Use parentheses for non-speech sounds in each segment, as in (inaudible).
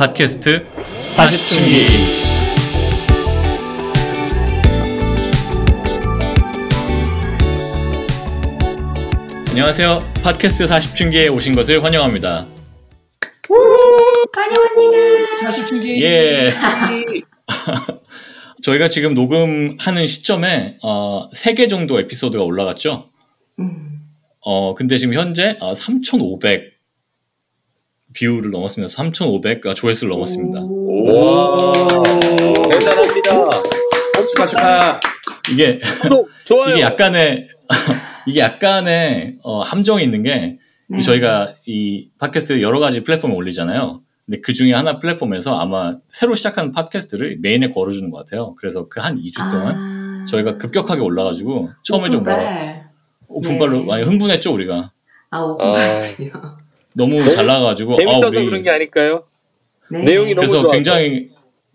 팟캐스트 40층기 안녕하세요. 팟캐스트 40층기에 오신 것을 환영합니다. 환영합니다. 40층기. 예. (laughs) 저희가 지금 녹음하는 시점에 어, 3개 정도 에피소드가 올라갔죠. 음. 어, 근데 지금 현재 어, 3,500 view를 넘었습니다. 3,500 조회수를 넘었습니다. 오. 대단합니다. 축하 축하. 이게 좋아요. 이게 약간의 (laughs) 이게 약간의 어, 함정이 있는 게 네. 저희가 이 팟캐스트 여러 가지 플랫폼에 올리잖아요. 근데 그 중에 하나 플랫폼에서 아마 새로 시작하는 팟캐스트를 메인에 걸어주는 것 같아요. 그래서 그 한 2주 동안 아. 저희가 급격하게 올라가지고 처음에 좀 뭐, 오픈발. 오픈발로 네. 많이 흥분했죠 우리가 아 오픈발이요. 너무 너무 잘 나가가지고 재밌어서 아, 우리 그런 게 아닐까요? 네. 내용이 너무 그래서 좋아서. 굉장히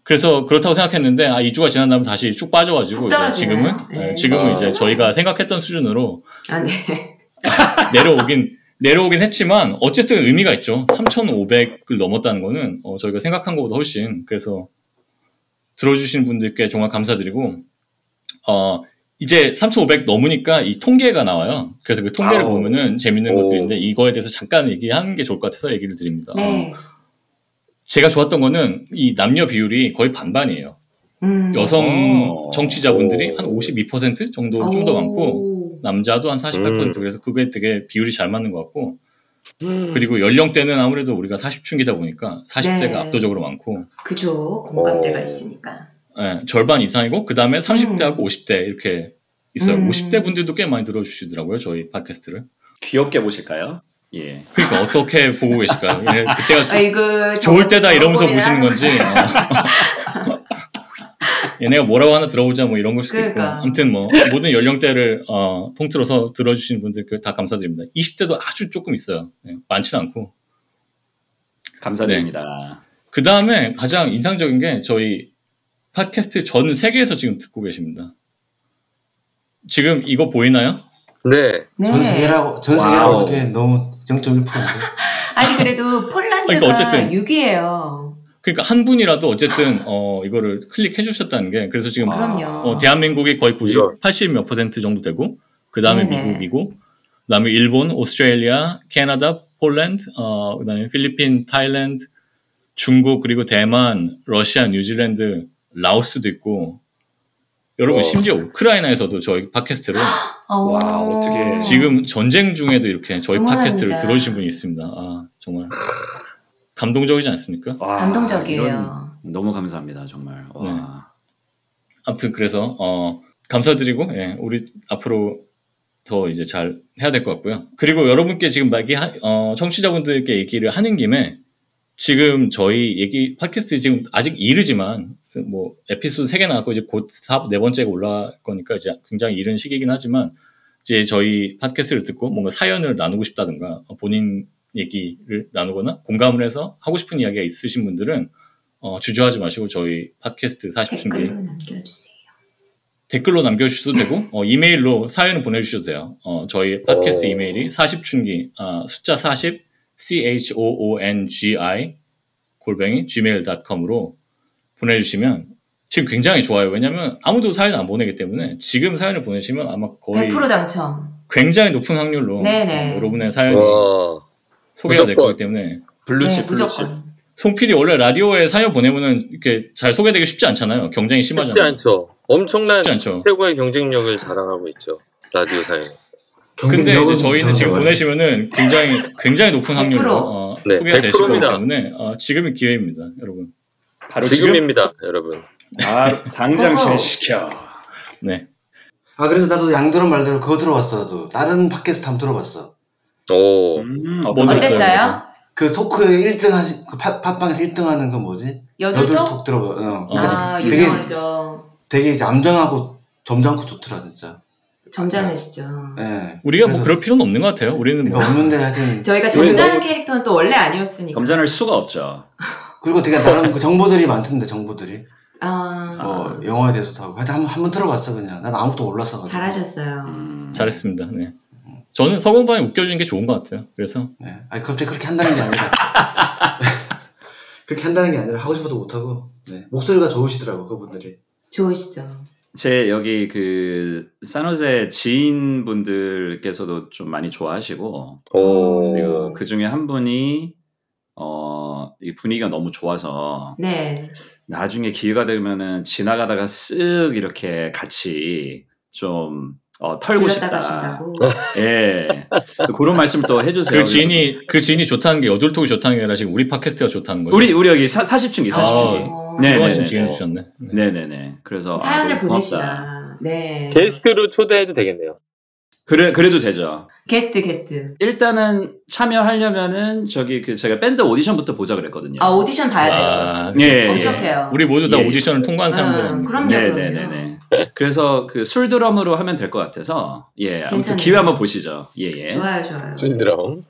그래서 그렇다고 생각했는데 아 2주가 지난 다음에 다시 쭉 빠져가지고 푹 이제. 지금은 네. 예, 지금은 아. 이제 저희가 생각했던 수준으로 아 네. (laughs) 내려오긴 내려오긴 했지만 어쨌든 의미가 있죠. 3,500을 넘었다는 거는 어, 저희가 생각한 것보다 훨씬 그래서 들어주신 분들께 정말 감사드리고 어 이제 3,500 넘으니까 이 통계가 나와요. 그래서 그 통계를 아우. 보면은 재밌는 오. 것들인데 이거에 대해서 잠깐 얘기하는 게 좋을 것 같아서 얘기를 드립니다. 네. 어, 제가 좋았던 거는 이 남녀 비율이 거의 반반이에요. 음. 여성 어. 정치자분들이 오. 한 52% 정도 좀 더 많고 남자도 한 48% 음. 그래서 그게 되게 비율이 잘 맞는 것 같고 음. 그리고 연령대는 아무래도 우리가 40층이다 보니까 40대가 네. 압도적으로 많고 그죠. 공감대가 어. 있으니까. 예, 절반 이상이고 그 다음에 30대하고 50대 이렇게 있어요. 음. 50대 분들도 꽤 많이 들어주시더라고요 저희 팟캐스트를. 귀엽게 보실까요? 예. 그러니까 어떻게 보고 계실까요? 예, 그때가 조- 아이고 좋을 때다 이러면서? 보시는 건지 어. (laughs) 얘네가 뭐라고 하나 들어보자 뭐 이런 걸 수도 그러니까. 있고 아무튼 뭐 모든 연령대를 어, 통틀어서 들어주시는 분들께 다 감사드립니다. 20대도 아주 조금 있어요. 예, 많지는 않고 감사드립니다. 그 다음에 가장 인상적인 게 저희 팟캐스트 전 세계에서 지금 듣고 계십니다. 지금 이거 보이나요? 네. 네. 전 세계라고 전 세계라고. 하기엔 너무 0.1%인데. (laughs) 아니 그래도 폴란드가 그러니까 어쨌든. 6위예요. 그러니까 한 분이라도 어쨌든 어, 이거를 클릭해 주셨다는 게 그래서 지금 그럼요. 어, 대한민국이 거의 90, 이런. 80 몇 퍼센트 정도 되고 그 다음에 네네. 미국이고 그 다음에 일본, 오스트레일리아, 캐나다, 폴란드, 어, 그 다음에 필리핀, 타일랜드, 중국 그리고 대만, 러시아, 뉴질랜드, 라오스도 있고 여러분 와. 심지어 우크라이나에서도 저희 팟캐스트를 (gasps) 어. 와, 어떡해. 지금 전쟁 중에도 이렇게 저희 응원합니다. 팟캐스트를 들어주신 분이 있습니다. 아 정말 감동적이지 않습니까? 와, 감동적이에요. 이런- 너무 감사합니다, 정말. 와. 네. 아무튼 그래서 어, 감사드리고 예, 우리 앞으로 더 이제 잘 해야 될 것 같고요. 그리고 여러분께 지금 막 얘기 어, 청취자분들께 얘기를 하는 김에 지금 저희 얘기 팟캐스트 지금 아직 이르지만 뭐 에피소드 3개 나왔고 이제 곧 사- 네 번째가 올라갈 거니까 이제 굉장히 이른 시기이긴 하지만 이제 저희 팟캐스트를 듣고 뭔가 사연을 나누고 싶다든가 어, 본인 얘기를 나누거나 공감을 해서 하고 싶은 이야기가 있으신 분들은 어, 주저하지 마시고 저희 팟캐스트 40층기 댓글로 남겨주세요. 댓글로 남겨주셔도 되고 어, 이메일로 사연을 보내주셔도 돼요. 어, 저희 팟캐스트 오. 이메일이 40춘기 아, 숫자 40 c h o o n g i 골뱅이 gmail.com으로 보내주시면 지금 굉장히 좋아요. 왜냐하면 아무도 사연 안 보내기 때문에 지금 사연을 보내시면 아마 거의 100% 당첨. 굉장히 높은 확률로 네네. 어, 여러분의 사연이 와. 소개가 될 무조건. 거기 때문에 블루칩, 네, 블루칩. 무조건. 송 PD 원래 라디오에 사연 보내면은 이렇게 잘 소개되기 쉽지 않잖아요. 경쟁이 쉽지 심하잖아요. 않죠. 엄청난 쉽지 않죠. 최고의 경쟁력을 자랑하고 있죠. 라디오 사연. 근데 저희는 지금 보내시면은 굉장히 굉장히 높은 확률로 100%. 어, 네, 소개가 되실 거기 100%입니다. 때문에 어, 지금이 기회입니다, 여러분. 바로 지금 지금입니다, 여러분. 바로 당장. 실시켜. 네, 아 그래서 나도 양들은 말대로 그거 들어봤어. 나도 다른 팟캐스트 한번 들어봤어. 오. 음? 어땠어요? 그 토크에 1등 하신 그 팟- 팟빵에서 1등 하는 그 뭐지? 여덟톡? 톡 들어봐. 어. 아, 아, 되게 유명하죠. 되게 이제 암정하고 점잖고 좋더라 진짜. 점잖으시죠. 예. 우리가 뭐 그래서 그럴 필요는 없는 것 같아요. 우리는 뭐 이거 없는데 하여튼 (laughs) 저희가 저희 점잖은 캐릭터는 또 원래 아니었으니까. 검전할 수가 없죠. (laughs) 그리고 되게 나름 그 정보들이 많던데 정보들이 아, 뭐 영어에 대해서도 하고 하여튼 한번 한번 들어봤어 그냥. 난 아무것도 몰랐어 가지고. 잘하셨어요. 음. 잘했습니다. 네. 저는 서공반이 웃겨주는 게 좋은 것 같아요. 그래서 네. 아니 갑자기 그렇게 한다는 게 아니라. (laughs) 그렇게 한다는 게 아니라 하고 싶어도 못 하고 네. 목소리가 좋으시더라고 그분들이 좋으시죠. 제 여기 그 산호세 지인분들께서도 좀 많이 좋아하시고 오. 그리고 그 중에 한 분이 어, 이 분위기가 너무 좋아서 네. 나중에 기회가 되면은 지나가다가 쓱 이렇게 같이 좀 어, 털고 싶다. 가신다고. 예. 그런 말씀을 또 해주세요. 그 지인이 그 지인이 좋다는 게 여졸톡이 좋다는 게 아니라 지금 우리 팟캐스트가 좋다는 거죠. 우리 우리 여기 사, 40층이 40층이. 어, 네, 훌륭하신 네, 지인 네. 주셨네. 네. 네네네. 그래서 사연을 아, 고맙다. 보내시나. 네. 게스트로 초대해도 되겠네요. 그래 그래도 되죠. 게스트 게스트. 일단은 참여하려면은 저기 그 제가 밴드 오디션부터 보자 그랬거든요. 아 오디션 봐야 돼요. 아, 예, 예. 엄격해요. 우리 모두 다 예. 오디션을 통과한 사람들은 음, 그럼요. 네네네네. 그래서 그 술 드럼으로 하면 될 것 같아서 예 아무튼 괜찮네요. 기회 한번 보시죠. 예예. 좋아요, 좋아요. 신드럼.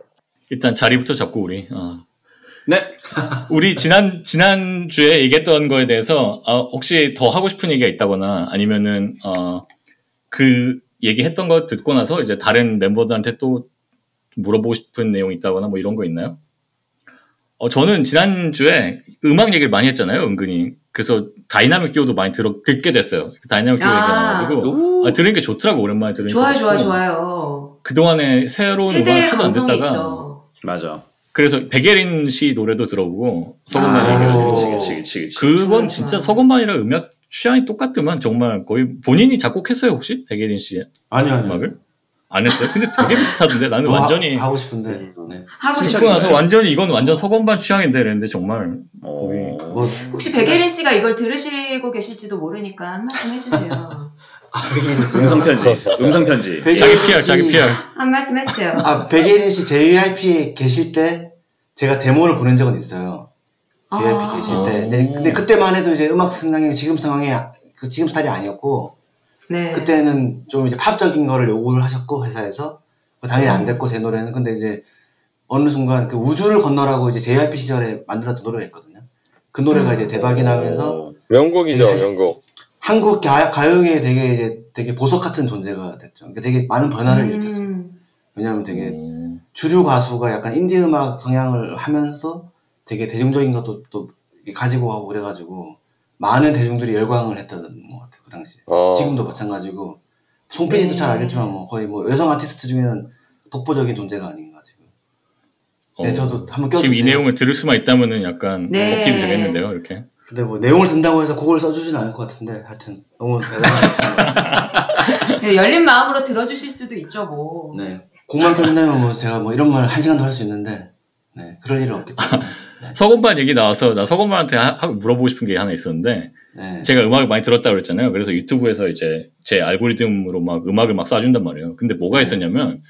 일단 자리부터 잡고 우리 어. 네. (laughs) 우리 지난 지난 주에 얘기했던 거에 대해서 어, 혹시 더 하고 싶은 얘기가 있다거나 아니면은 어, 그 얘기했던 거 듣고 나서 이제 다른 멤버들한테 또 물어보고 싶은 내용 이 있다거나 뭐 이런 거 있나요? 어, 저는 지난 주에 음악 얘기를 많이 했잖아요, 은근히. 그래서 다이나믹 듀오도 많이 들어, 듣게 됐어요. 다이나믹 듀오 아. 얘기가 나와가지고 오. 아, 들으니까 좋더라고 오랜만에 들으니까. 좋아요, 좋아요, 좋고. 좋아요. 그동안에 새로운 음악을 하도 안 듣다가 있어. 맞아. 그래서 백예린 씨 노래도 들어보고 서건만 아. 듣고 그치 그치 그치. 그건 좋아요, 진짜 좋아요. 서건만이랑 음악 취향이 똑같더만 정말 거의 본인이 작곡했어요 혹시 백예린 씨의 아니요 아니요 음악을 안 했어요. 근데 되게 비슷하던데 나는 뭐 하- 완전히 하 고 싶은데 네. 하고 듣고 싶어요. 나서 완전히 이건 완전 서건만 취향인데 이랬는데 정말 어. 뭐 혹시 백예린 씨가 이걸 들으시고 계실지도 모르니까 한 말씀 해주세요. (laughs) 아? 음성 편지. 음성 편지. 자기 PR 씨- 자기 PR 한 말씀 해주세요. 아 백예린 씨 JYP에 계실 때 제가 데모를 보낸 적은 있어요. JYP 아. 계실 때. 어. 근데, 근데 그때만 해도 이제 음악 상황이 지금 상황이 그 지금 스타일이 아니었고 네. 그때는 좀 이제 팝적인 거를 요구를 하셨고 회사에서 그 당연히 안 됐고 제 노래는 근데 이제 어느 순간 그 우주를 건너라고 이제 JYP 시절에 만들었던 노래가 있거든요. 그 노래가 이제 대박이 나면서 어. 명곡이죠, 명곡. 한국 가, 가요계에 되게 이제 되게 보석 같은 존재가 됐죠. 그러니까 되게 많은 변화를 일으켰어요. 음, 왜냐하면 되게 음, 주류 가수가 약간 인디 음악 성향을 하면서 되게 대중적인 것도 또 가지고 하고 그래가지고 많은 대중들이 열광을 했던 것 같아요 그 당시. 어. 지금도 마찬가지고 송필이도 네. 잘 알겠지만 뭐 거의 뭐 여성 아티스트 중에는 독보적인 존재가 아닌가 지금. 네 어, 저도 한번 껴주세요. 지금 이 내용을 들을 수만 있다면은 약간 네. 먹히면 되겠는데요 이렇게 근데 뭐 내용을 든다고 해서 곡을 써주지는 않을 것 같은데 하여튼 너무. 네, (laughs) 열린 마음으로 들어주실 수도 있죠, 뭐. 네 곡만 펴준다면 뭐 제가 뭐 이런 말 한 시간도 할 수 있는데 네 그럴 일은 없기 때문에. (laughs) 서건만 얘기 나와서 나 하, 하- 물어보고 싶은 게 하나 있었는데 네. 제가 음악을 많이 들었다고 그랬잖아요. 그래서 유튜브에서 이제 제 알고리즘으로 막 음악을 막 쏴준단 말이에요. 근데 뭐가 네. 있었냐면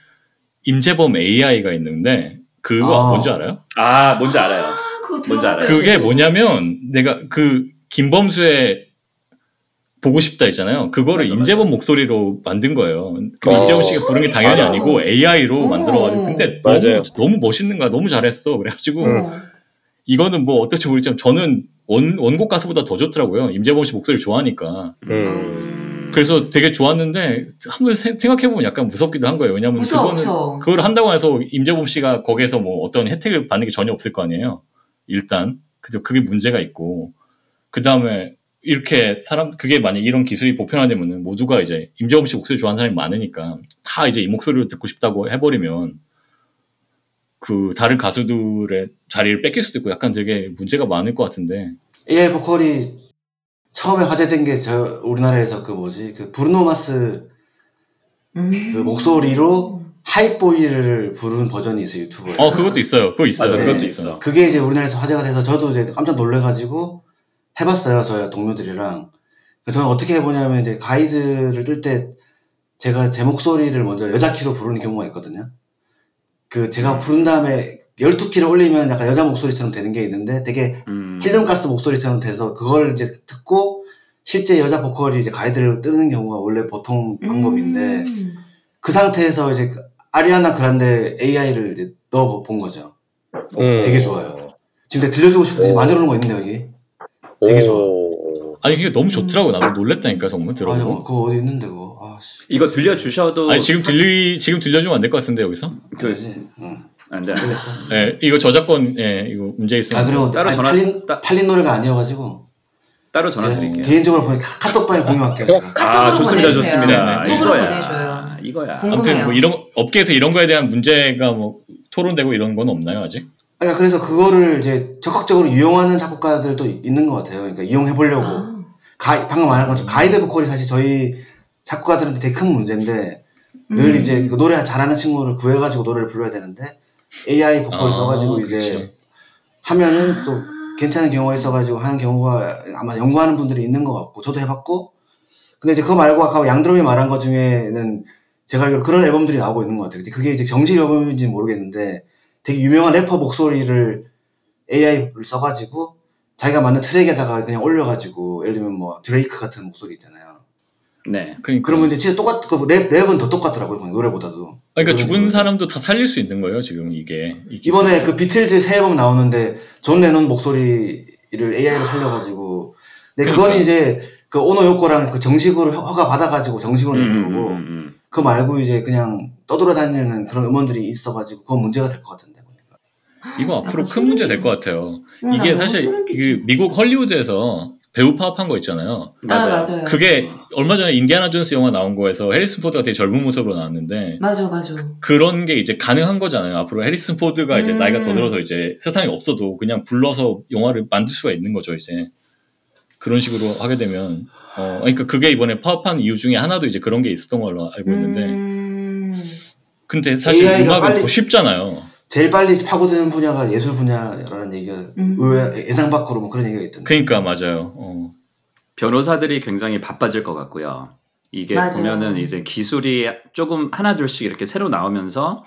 임재범 AI가 있는데 그거 아. 뭔지 알아요? 아 뭔지 알아요. 아, 그거 뭔지. 알아요. 그게 저도. 뭐냐면 내가 그 김범수의 보고 싶다 있잖아요. 그거를 맞아, 임재범 목소리로 만든 거예요. 그 어. 임재범 씨가 부른 게 당연히 맞아. 아니고 AI로 어. 만들어가지고 근데 맞아요. 너무 너무 멋있는 거야. 너무 잘했어. 그래가지고 어. 이거는 뭐 어떨지 모르겠지만 저는 원 원곡 가수보다 더 좋더라고요. 임재범 씨 목소리 좋아하니까. 음. 음. 그래서 되게 좋았는데 한번 생각해보면 약간 무섭기도 한 거예요. 왜냐하면 무서워, 그거는 무서워. 그걸 한다고 해서 임재범 씨가 거기에서 뭐 어떤 혜택을 받는 게 전혀 없을 거 아니에요. 일단 그죠 그게 문제가 있고 그 다음에 이렇게 사람 그게 만약 이런 기술이 보편화되면은 모두가 이제 임재범 씨 목소리 좋아하는 사람이 많으니까 다 이제 이 목소리를 듣고 싶다고 해버리면 그 다른 가수들의 자리를 뺏길 수도 있고 약간 되게 문제가 많을 것 같은데 AI 보컬이 처음에 화제된 게 저 우리나라에서 그 뭐지 그 브루노 마스 음. 그 목소리로 하이보이를 부른 버전이 있어요 유튜브에. 어 그것도 있어요. 그거 있어요. 맞아, 네. 그것도 있어. 그게 이제 우리나라에서 화제가 돼서 저도 이제 깜짝 놀래가지고 해봤어요 저희 동료들이랑. 저는 어떻게 해보냐면 이제 가이드를 뜰 때 제가 제 목소리를 먼저 여자 키로 부르는 경우가 있거든요. 그 제가 부른 다음에 12키를 올리면 약간 여자 목소리처럼 되는 게 있는데 되게 음. 힐름가스 목소리처럼 돼서 그걸 이제 듣고 실제 여자 보컬이 이제 가이드를 뜨는 경우가 원래 보통 방법인데 음. 그 상태에서 이제 그 아리아나 그란데 AI를 이제 넣어 본 거죠. 음. 되게 좋아요. 지금 내가 들려주고 싶은데 오. 만들어 놓은 거 있는데 여기. 되게 좋아. 오. 아니 그게 너무 좋더라고 나도 놀랬다니까 정말 아 들어보고. 잠깐 그거 어디 있는데 그거. 아 씨. 이거 들려 주셔도 아니 지금 들리 지금 들려주면 안 될 것 같은데 여기서? 그 그지. 응. 안돼. 예, 이거 저작권 예, 이거 문제 있으면 아 그리고 따로 아니, 전화- 팔린 따- 팔린 노래가 아니어가지고 따로 전화 내가 드릴게요. 개인적으로 보니 카- 카톡방에 공유할게요. 제가. 아 카톡으로 좋습니다 보내주세요. 좋습니다. 네, 네. 톡으로 이거야 보내줘요. 이거야. 궁- 아무튼 궁금해요. 뭐 이런 업계에서 이런 거에 대한 문제가 뭐 토론되고 이런 건 없나요 아직? 그러니까 그래서 그거를 이제 적극적으로 이용하는 작곡가들도 있는 것 같아요. 그러니까 이용해 보려고. 아, 가, 방금 말한 것처럼 가이드 보컬이 사실 저희 작곡가들한테 되게 큰 문제인데 음. 늘 이제 그 노래 잘하는 친구를 구해가지고 노래를 불러야 되는데 AI 보컬을 아, 써가지고 이제 그치. 하면은 또 괜찮은 경우가 있어가지고 하는 경우가 아마 연구하는 분들이 있는 것 같고 저도 해봤고 근데 이제 그거 말고 아까 양드롬이 말한 것 중에는 제가 알기로 그런 앨범들이 나오고 있는 것 같아요. 근데 그게 이제 정식 앨범인지는 모르겠는데 되게 유명한 래퍼 목소리를 AI를 써가지고 자기가 만든 트랙에다가 그냥 올려가지고 예를 들면 뭐 드레이크 같은 목소리 있잖아요. 네. 그러니까, 그러면 이제 진짜 똑같 그 랩, 랩은 더 똑같더라고요 노래보다도. 그러니까 죽은. 사람도 다 살릴 수 있는 거예요 지금 이게. 이. 이번에 그 비틀즈 새 앨범 나오는데 존 레논 목소리를 AI로 살려가지고 근데 그거는 그러니까. 이제 그 오노 요코랑 그 정식으로 허- 허가 받아가지고 정식으로 내는 음, 거고 음, 음, 음. 그거 말고 이제 그냥 떠돌아다니는 그런 음원들이 있어가지고 그건 문제가 될 것 같은데 보니까 이거 앞으로 약간 큰 문제 될 것 같아요. 어, 나 이게 너무 사실. 그 미국 헐리우드에서 배우 파업한 거 있잖아요. 아 맞아요. 맞아요. 그게 얼마 전에 인디아나 존스 영화 나온 거에서 해리슨 포드가 되게 젊은 모습으로 나왔는데 맞아 맞아. 그런 게 이제 가능한 거잖아요. 앞으로 해리슨 포드가 이제 음. 나이가 더 들어서 이제 세상에 없어도 그냥 불러서 영화를 만들 수가 있는 거죠, 이제. 그런 식으로 하게 되면 어 그러니까 그게 이번에 파업한 이유 중에 하나도 이제 그런 게 있었던 걸로 알고 있는데 음, 근데 사실 AI 가 음악은 빨리- 더 쉽잖아요. 제일 빨리 파고드는 분야가 예술 분야라는 얘기가 음. 의외 예상 밖으로 뭐 그런 얘기가 있던데 그러니까 맞아요. 어. 변호사들이 굉장히 바빠질 것 같고요. 이게 맞아요. 보면은 이제 기술이 조금 하나둘씩 이렇게 새로 나오면서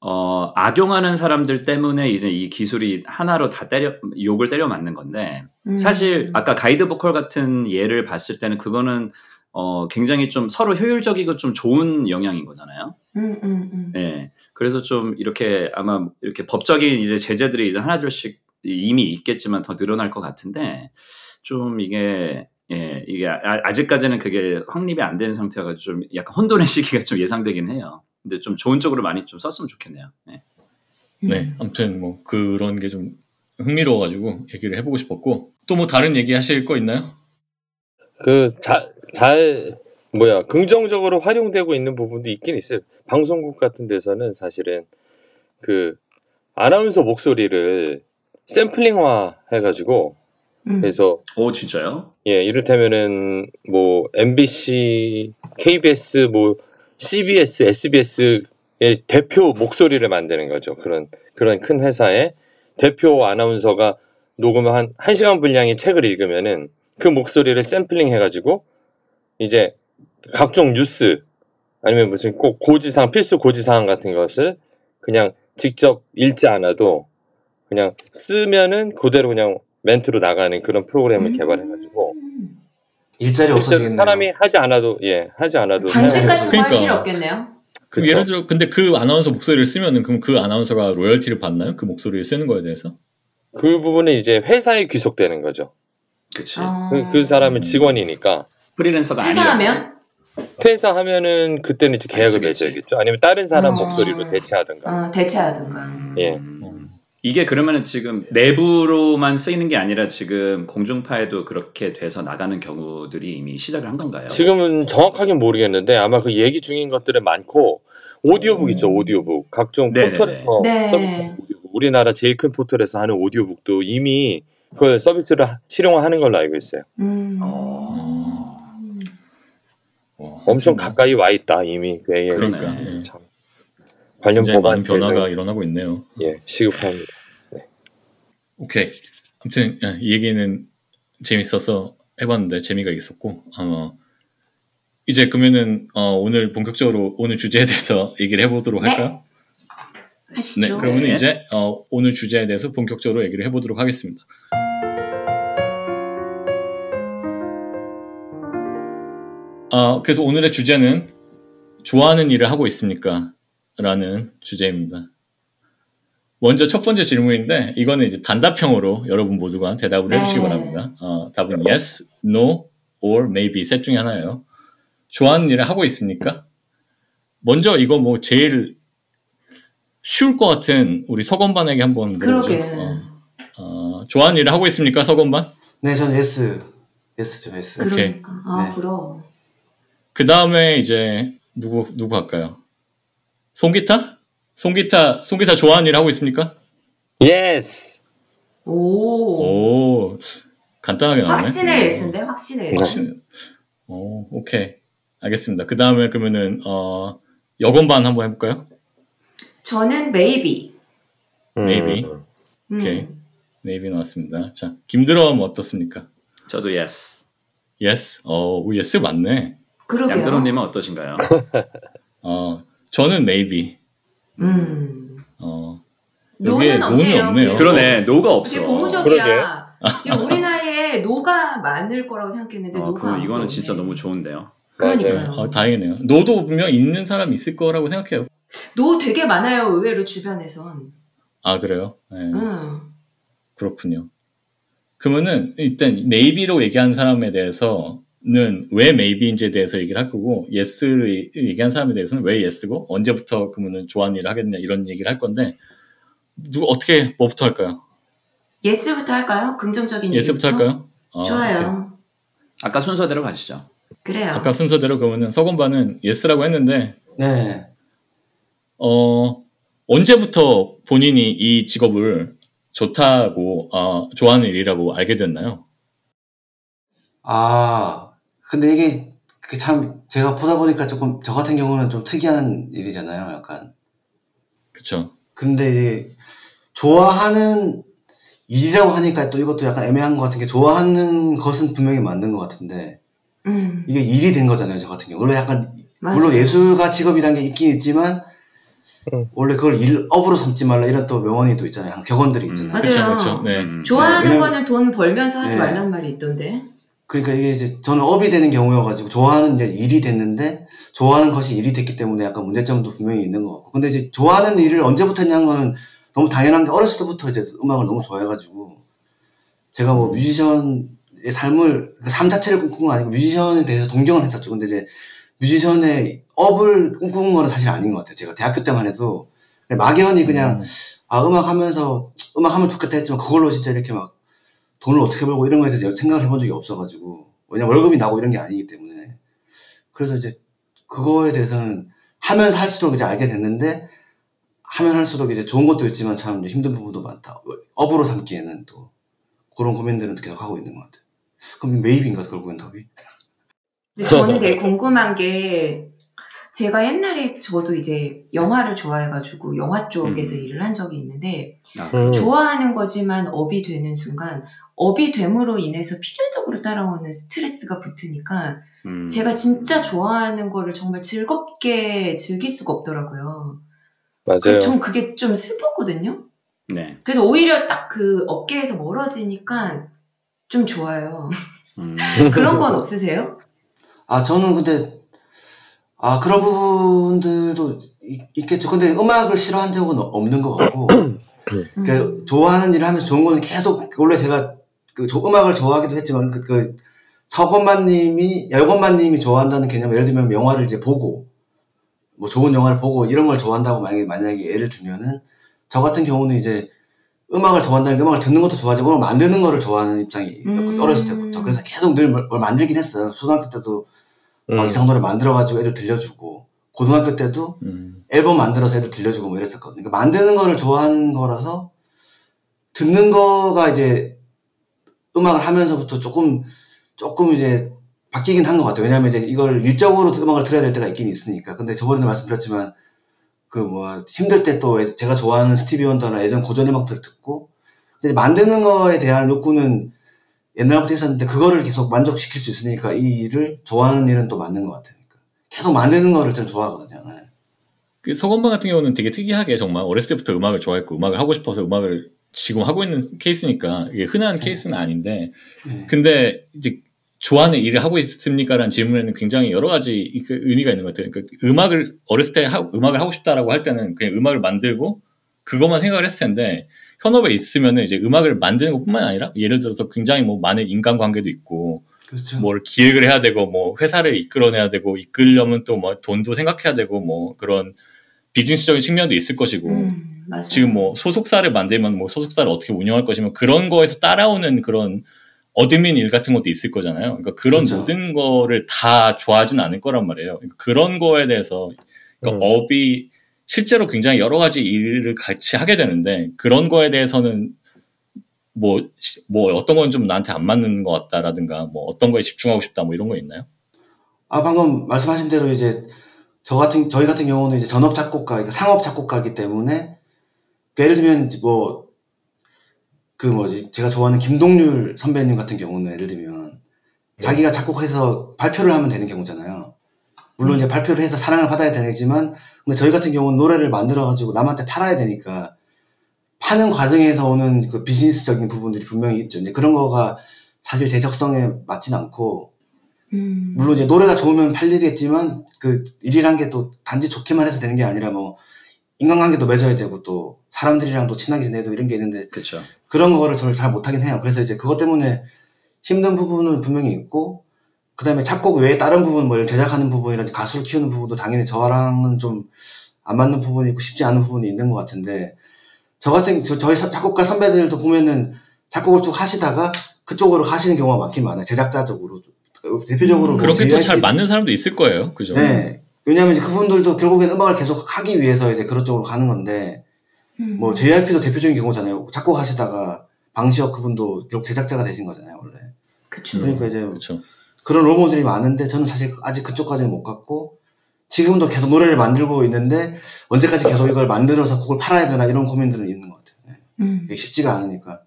어, 악용하는 사람들 때문에 이제 이 기술이 하나로 다 때려 욕을 때려 맞는 건데 음. 사실 아까 가이드 보컬 같은 예를 봤을 때는 그거는 어, 굉장히 좀 서로 효율적이고 좀 좋은 영향인 거잖아요. 음, 음, 음. 네. 그래서 좀 이렇게 아마 이렇게 법적인 이제 제재들이 이제 하나둘씩 이미 있겠지만 더 늘어날 것 같은데 좀 이게 예, 이게 아- 아직까지는 그게 확립이 안 된 상태여가지고 좀 약간 혼돈의 (laughs) 시기가 좀 예상되긴 해요. 근데 좀 좋은 쪽으로 많이 좀 썼으면 좋겠네요. 네. 네, 아무튼 뭐 그런 게 좀 흥미로워가지고 얘기를 해보고 싶었고 또 뭐 다른 얘기 하실 거 있나요? 그잘 뭐야 긍정적으로 활용되고 있는 부분도 있긴 있어요. 방송국 같은 데서는 사실은 그 아나운서 목소리를 샘플링화 해가지고 음. 그래서 오 진짜요? 예 이를테면은 뭐 MBC, KBS, 뭐 CBS, SBS의 대표 목소리를 만드는 거죠. 그런 그런 큰 회사의 대표 아나운서가 녹음을 한 1시간 분량의 책을 읽으면은 그 목소리를 샘플링 해가지고 이제 각종 뉴스 아니면 무슨 꼭 고지사항, 필수 고지사항 같은 것을 그냥 직접 읽지 않아도 그냥 쓰면은 그대로 그냥 멘트로 나가는 그런 프로그램을 음. 개발해가지고 일자리 없어지겠네요. 사람이 하지 않아도 예 하지 않아도 사용해서- 같은 거할 그러니까. 필요 없겠네요. 그쵸. 예를 들어 근데 그 아나운서 목소리를 쓰면은 그럼 그 아나운서가 로열티를 받나요? 그 목소리를 쓰는 거에 대해서? 그 부분은 이제 회사에 귀속되는 거죠. 그치. 어. 그, 그 사람은 직원이니까 프리랜서가 아니야. 퇴사하면 퇴사하면은 그때는 이제 계약을 쓰겠지. 맺어야겠죠. 아니면 다른 사람 어. 목소리로 대체하든가. 어, 대체하든가. 예. 어. 이게 그러면은 지금 내부로만 쓰이는 게 아니라 지금 공중파에도 그렇게 돼서 나가는 경우들이 이미 시작을 한 건가요? 지금은 정확하게 모르겠는데 아마 그 얘기 중인 것들은 많고 오디오북 있죠 오디오북 각종 네네네. 포털에서 네. 서비스 오디오북 우리나라 제일 큰 포털에서 하는 오디오북도 이미 그걸 서비스를 하- 실용화 하는 걸로 알고 있어요. 음. 어. 와, 엄청 정말 가까이 와 있다 이미 그 AI 가. 그러니까, 그래서 예. 참 관련 굉장히 많은 법안 변화가 일어나고 있네요. 예 시급합니다. 오케이. 아무튼 예, 이 얘기는 재밌어서 해봤는데 재미가 있었고 어, 이제 그러면은 어, 오늘 본격적으로 오늘 주제에 대해서 (laughs) 얘기를 해보도록 네. 할까요? 네, 하시죠. 그러면 네. 이제 어, 오늘 주제에 대해서 본격적으로 얘기를 해보도록 하겠습니다. 어, 그래서 오늘의 주제는 좋아하는 일을 하고 있습니까? 라는 주제입니다. 먼저 첫 번째 질문인데 이거는 이제 단답형으로 여러분 모두가 대답을 네. 해주시기 바랍니다. 어, 답은 yes, no, or maybe 셋 중에 하나예요. 좋아하는 일을 하고 있습니까? 먼저 이거 뭐 제일 쉬울 것 같은 우리 서건반에게 한번 물어보죠. 그러게. 어, 어, 좋아하는 일을 하고 있습니까, 서건반? 네, 저는 yes. Yes죠, yes. 그러니까. 아, 네. 부러워. 그 다음에 이제 누구 누구 할까요? 송기타? 송기타 송기타 좋아하는 일 하고 있습니까? Yes. 오. 오 간단하게 나오네. 확신의 yes인데? 확신의 yes. 확신. 오 오케이 알겠습니다. 그 다음에 그러면은 어 여건반 한번 해볼까요? 저는 maybe. Maybe. 음. 오케이. Maybe 나왔습니다. 자 김드럼 어떻습니까? 저도 yes. Yes. 어 오, yes 맞네. 그러게요. 양드럼님은 어떠신가요? (laughs) 어 저는 maybe. 음. 어 여기에 no는 없네요. 없네요. 그러네. No가 없어. 되게. 고무적이야. 지금 우리 나이에 no가 많을 거라고 생각했는데 어, no가 그럼 이거는 없네. 진짜 너무 좋은데요. 그러니까요. 어, 다행이네요. No도 분명 있는 사람 있을 거라고 생각해요. No 되게 많아요. 의외로 주변에선. 아 그래요? 네. 응. 그렇군요. 그러면은 일단 maybe로 얘기한 사람에 대해서 는왜 maybe인지에 대해서 얘기를 할 거고 yes를 얘기한 사람에 대해서는 왜 yes고 언제부터 그러면은 좋아하는 일을 하겠냐 이런 얘기를 할 건데 누구 어떻게 뭐부터 할까요? Yes부터 할까요? 긍정적인 yes부터 얘기부터? 할까요? 아, 오케이. 좋아요. 아까 순서대로 가시죠. 그래요. 아까 순서대로 그러면은 서건반은 yes라고 했는데 네. 어 언제부터 본인이 이 직업을 좋다고 어, 좋아하는 일이라고 알게 됐나요? 아, 근데 이게 그참 제가 보다 보니까 조금 저 같은 경우는 좀 특이한 일이잖아요, 약간. 그쵸? 근데 이제 좋아하는 일이라고 하니까 또 이것도 약간 애매한 것 같은 게 좋아하는 것은 분명히 맞는 것 같은데 음. 이게 일이 된 거잖아요, 저 같은 경우. 원래 약간 맞아요. 물론 예술가 직업이라는 게 있긴 있지만 음. 원래 그걸 일 업으로 삼지 말라 이런 또 명언이 또 있잖아요. 격언들이 있잖아요. 맞아요. 그쵸, 그쵸. 네. 음. 좋아하는 왜냐면- 거는 돈 벌면서 하지 네. 말란 말이 있던데. 그러니까 이게 이제 저는 업이 되는 경우여가지고 좋아하는 이제 일이 됐는데 좋아하는 것이 일이 됐기 때문에 약간 문제점도 분명히 있는 것 같고. 근데 이제 좋아하는 일을 언제부터 했냐는 거는 너무 당연한 게 어렸을 때부터 이제 음악을 너무 좋아해가지고 제가 뭐 뮤지션의 삶을 그 삶 자체를 꿈꾼 건 아니고 뮤지션에 대해서 동경을 했었죠. 근데 이제 뮤지션의 업을 꿈꾼 거는 사실 아닌 것 같아요. 제가 대학교 때만 해도. 막연히 그냥 아 음악 하면서 음악 하면 좋겠다 했지만 그걸로 진짜 이렇게 막 돈을 어떻게 벌고 이런 거에 대해서 생각을 해본 적이 없어가지고 왜냐면 월급이 나고 이런 게 아니기 때문에 그래서 이제 그거에 대해서는 하면서 할수록 이제 알게 됐는데 하면 할수록 이제 좋은 것도 있지만 참 이제 힘든 부분도 많다 업으로 삼기에는 또 그런 고민들은 계속 하고 있는 것 같아요 그럼 메이비인가 결국엔 답이 근데 저는 되게 궁금한 게 제가 옛날에 저도 이제 영화를 좋아해가지고 영화 쪽에서 음. 일을 한 적이 있는데 아, 음. 좋아하는 거지만 업이 되는 순간 업이 됨으로 인해서 필연적으로 따라오는 스트레스가 붙으니까 음. 제가 진짜 좋아하는 거를 정말 즐겁게 즐길 수가 없더라고요. 맞아요. 그래서 전 그게 좀 슬펐거든요. 네. 그래서 오히려 딱 그 업계에서 멀어지니까 좀 좋아요. 음. (laughs) 그런 건 없으세요? 아 저는 근데 아 그런 부분들도 있, 겠죠 근데 음악을 싫어한 적은 없는 것 같고 음. (coughs) 그 좋아하는 일을 하면서 좋은 거는 계속 원래 제가 그 조- 음악을 좋아하기도 했지만 그, 그 서건만님이 여건만님이 좋아한다는 개념 예를 들면 영화를 이제 보고 뭐 좋은 영화를 보고 이런 걸 좋아한다고 만약에 만약에 예를 들면은 저 같은 경우는 이제 음악을 좋아한다는 게 음악을 듣는 것도 좋아하지만 만드는 거를 좋아하는 입장이었거든요 음. 어렸을 때부터 그래서 계속 늘 뭘 만들긴 했어요 초등학교 때도 막 음. 이상 노래 만들어가지고 애들 들려주고 고등학교 때도 음. 앨범 만들어서 애들 들려주고 뭐 이랬었거든요. 그러니까 만드는 거를 좋아하는 거라서 듣는 거가 이제 음악을 하면서부터 조금 조금 이제 바뀌긴 한 것 같아요. 왜냐하면 이제 이걸 일적으로 음악을 들어야 될 때가 있긴 있으니까. 근데 저번에도 말씀드렸지만 그 뭐 힘들 때 또 제가 좋아하는 스티비 원더나 예전 고전 음악들 듣고 근데 만드는 거에 대한 욕구는 옛날부터 있었는데 그거를 계속 만족시킬 수 있으니까 이 일을 좋아하는 일은 또 맞는 것 같아요. 그러니까 계속 만드는 거를 좀 좋아하거든요. 네. 그 서건방 같은 경우는 되게 특이하게 정말 어렸을 때부터 음악을 좋아했고 음악을 하고 싶어서 음악을 지금 하고 있는 케이스니까 이게 흔한 케이스는 아닌데 네. 근데 이제 좋아하는 일을 하고 있습니까라는 질문에는 굉장히 여러 가지 이- 그 의미가 있는 것 같아요. 그러니까 음악을 어렸을 때 하- 음악을 하고 싶다라고 할 때는 그냥 음악을 만들고 그것만 생각을 했을 텐데 현업에 있으면은 이제 음악을 만드는 것뿐만 아니라 예를 들어서 굉장히 뭐 많은 인간관계도 있고 그렇죠. 뭘 기획을 해야 되고 뭐 회사를 이끌어내야 되고 이끌려면 또 뭐 돈도 생각해야 되고 뭐 그런 비즈니스적인 측면도 있을 것이고 음, 맞아요. 지금 뭐 소속사를 만들면 뭐 소속사를 어떻게 운영할 것이면 그런 거에서 따라오는 그런 admin 일 같은 것도 있을 거잖아요. 그러니까 그런 그렇죠. 모든 거를 다 좋아하지는 않을 거란 말이에요. 그러니까 그런 거에 대해서 그러니까 음. 업이 실제로 굉장히 여러 가지 일을 같이 하게 되는데 그런 거에 대해서는 뭐, 시- 뭐 어떤 건 좀 나한테 안 맞는 것 같다라든가 뭐 어떤 거에 집중하고 싶다 뭐 이런 거 있나요? 아 방금 말씀하신 대로 이제 저 같은 저희 같은 경우는 이제 전업 작곡가, 그러니까 상업 작곡가이기 때문에 그 예를 들면 뭐 그 뭐지 제가 좋아하는 김동률 선배님 같은 경우는 예를 들면 자기가 작곡해서 발표를 하면 되는 경우잖아요. 물론 이제 발표를 해서 사랑을 받아야 되지만 근데 저희 같은 경우는 노래를 만들어 가지고 남한테 팔아야 되니까 파는 과정에서 오는 그 비즈니스적인 부분들이 분명히 있죠. 이제 그런 거가 사실 제 적성에 맞진 않고 음. 물론 이제 노래가 좋으면 팔리겠지만 그 일이란 게 또 단지 좋게만 해서 되는 게 아니라 뭐 인간관계도 맺어야 되고 또 사람들이랑도 친하게 되고 이런 게 있는데 그렇죠. 그런 거를 저를 잘 못하긴 해요. 그래서 이제 그것 때문에 힘든 부분은 분명히 있고 그 다음에 작곡 외에 다른 부분 뭐 제작하는 부분이라든지 가수를 키우는 부분도 당연히 저랑은 좀 안 맞는 부분이 있고 쉽지 않은 부분이 있는 것 같은데 저 같은 저- 저희 사- 작곡가 선배들도 보면은 작곡을 쭉 하시다가 그쪽으로 가시는 경우가 많긴 많아요. 제작자 쪽으로 그 대표적으로 뭐 그렇게 또 잘 맞는 사람도 있을 거예요. 그죠? 네. 왜냐하면 이제 그분들도 결국엔 음악을 계속 하기 위해서 이제 그런 쪽으로 가는 건데 음. 뭐 JYP도 대표적인 경우잖아요. 작곡하시다가 방시혁 그분도 결국 제작자가 되신 거잖아요, 원래. 그쵸. 그러니까 이제 그렇죠. 그런 롤모델이 많은데 저는 사실 아직 그쪽까지는 못 갔고 지금도 계속 노래를 만들고 있는데 언제까지 계속 이걸 만들어서 곡을 팔아야 되나 이런 고민들은 있는 것 같아요. 네. 음. 이게 쉽지가 않으니까.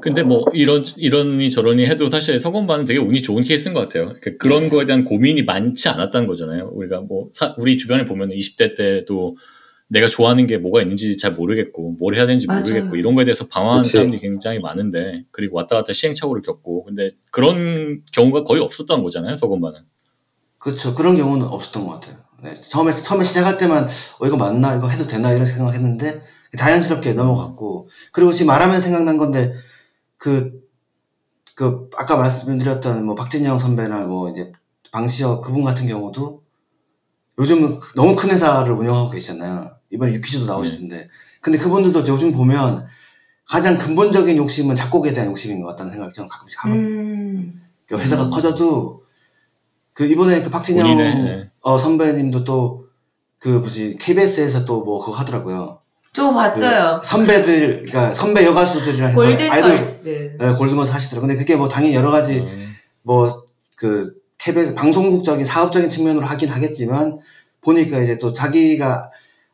근데 뭐 이런 이러니 저러니 해도 사실 서건반은 되게 운이 좋은 케이스인 것 같아요. 그런 거에 대한 고민이 많지 않았다는 거잖아요. 우리가 뭐 사- 우리 주변에 보면 20대 때도 내가 좋아하는 게 뭐가 있는지 잘 모르겠고 뭘 해야 되는지 맞아요. 모르겠고 이런 거에 대해서 방황하는 그치. 사람들이 굉장히 많은데 그리고 왔다 갔다 시행착오를 겪고 근데 그런 경우가 거의 없었던 거잖아요. 서건반은. 그렇죠. 그런 경우는 없었던 것 같아요. 네. 처음에 처음에 시작할 때만 어 이거 맞나 이거 해도 되나 이런 생각했는데 자연스럽게 넘어갔고 그리고 지금 말하면 생각난 건데 그그 아까 말씀드렸던 뭐 박진영 선배나 뭐 이제 방시혁 그분 같은 경우도 요즘은 너무 큰 회사를 운영하고 계시잖아요. 이번에 유퀴즈도 나오시던데. 근데 그분들도 요즘 보면 가장 근본적인 욕심은 작곡에 대한 욕심인 것 같다는 생각이 저는 가끔씩 하거든요. 음. 그 회사가 커져도 그 이번에 그 박진영 네. 어, 선배님도 또그 뭐지 KBS에서 또 뭐 그거 하더라고요. 저그 봤어요. 선배들 그러니까 선배 여가수들이랑 해서 아이돌. 네, 골든걸스 하시더라고요. 근데 그게 뭐 당연히 여러 가지 음. 뭐그 KBS 방송국적인 사업적인 측면으로 하긴 하겠지만 보니까 이제 또 자기가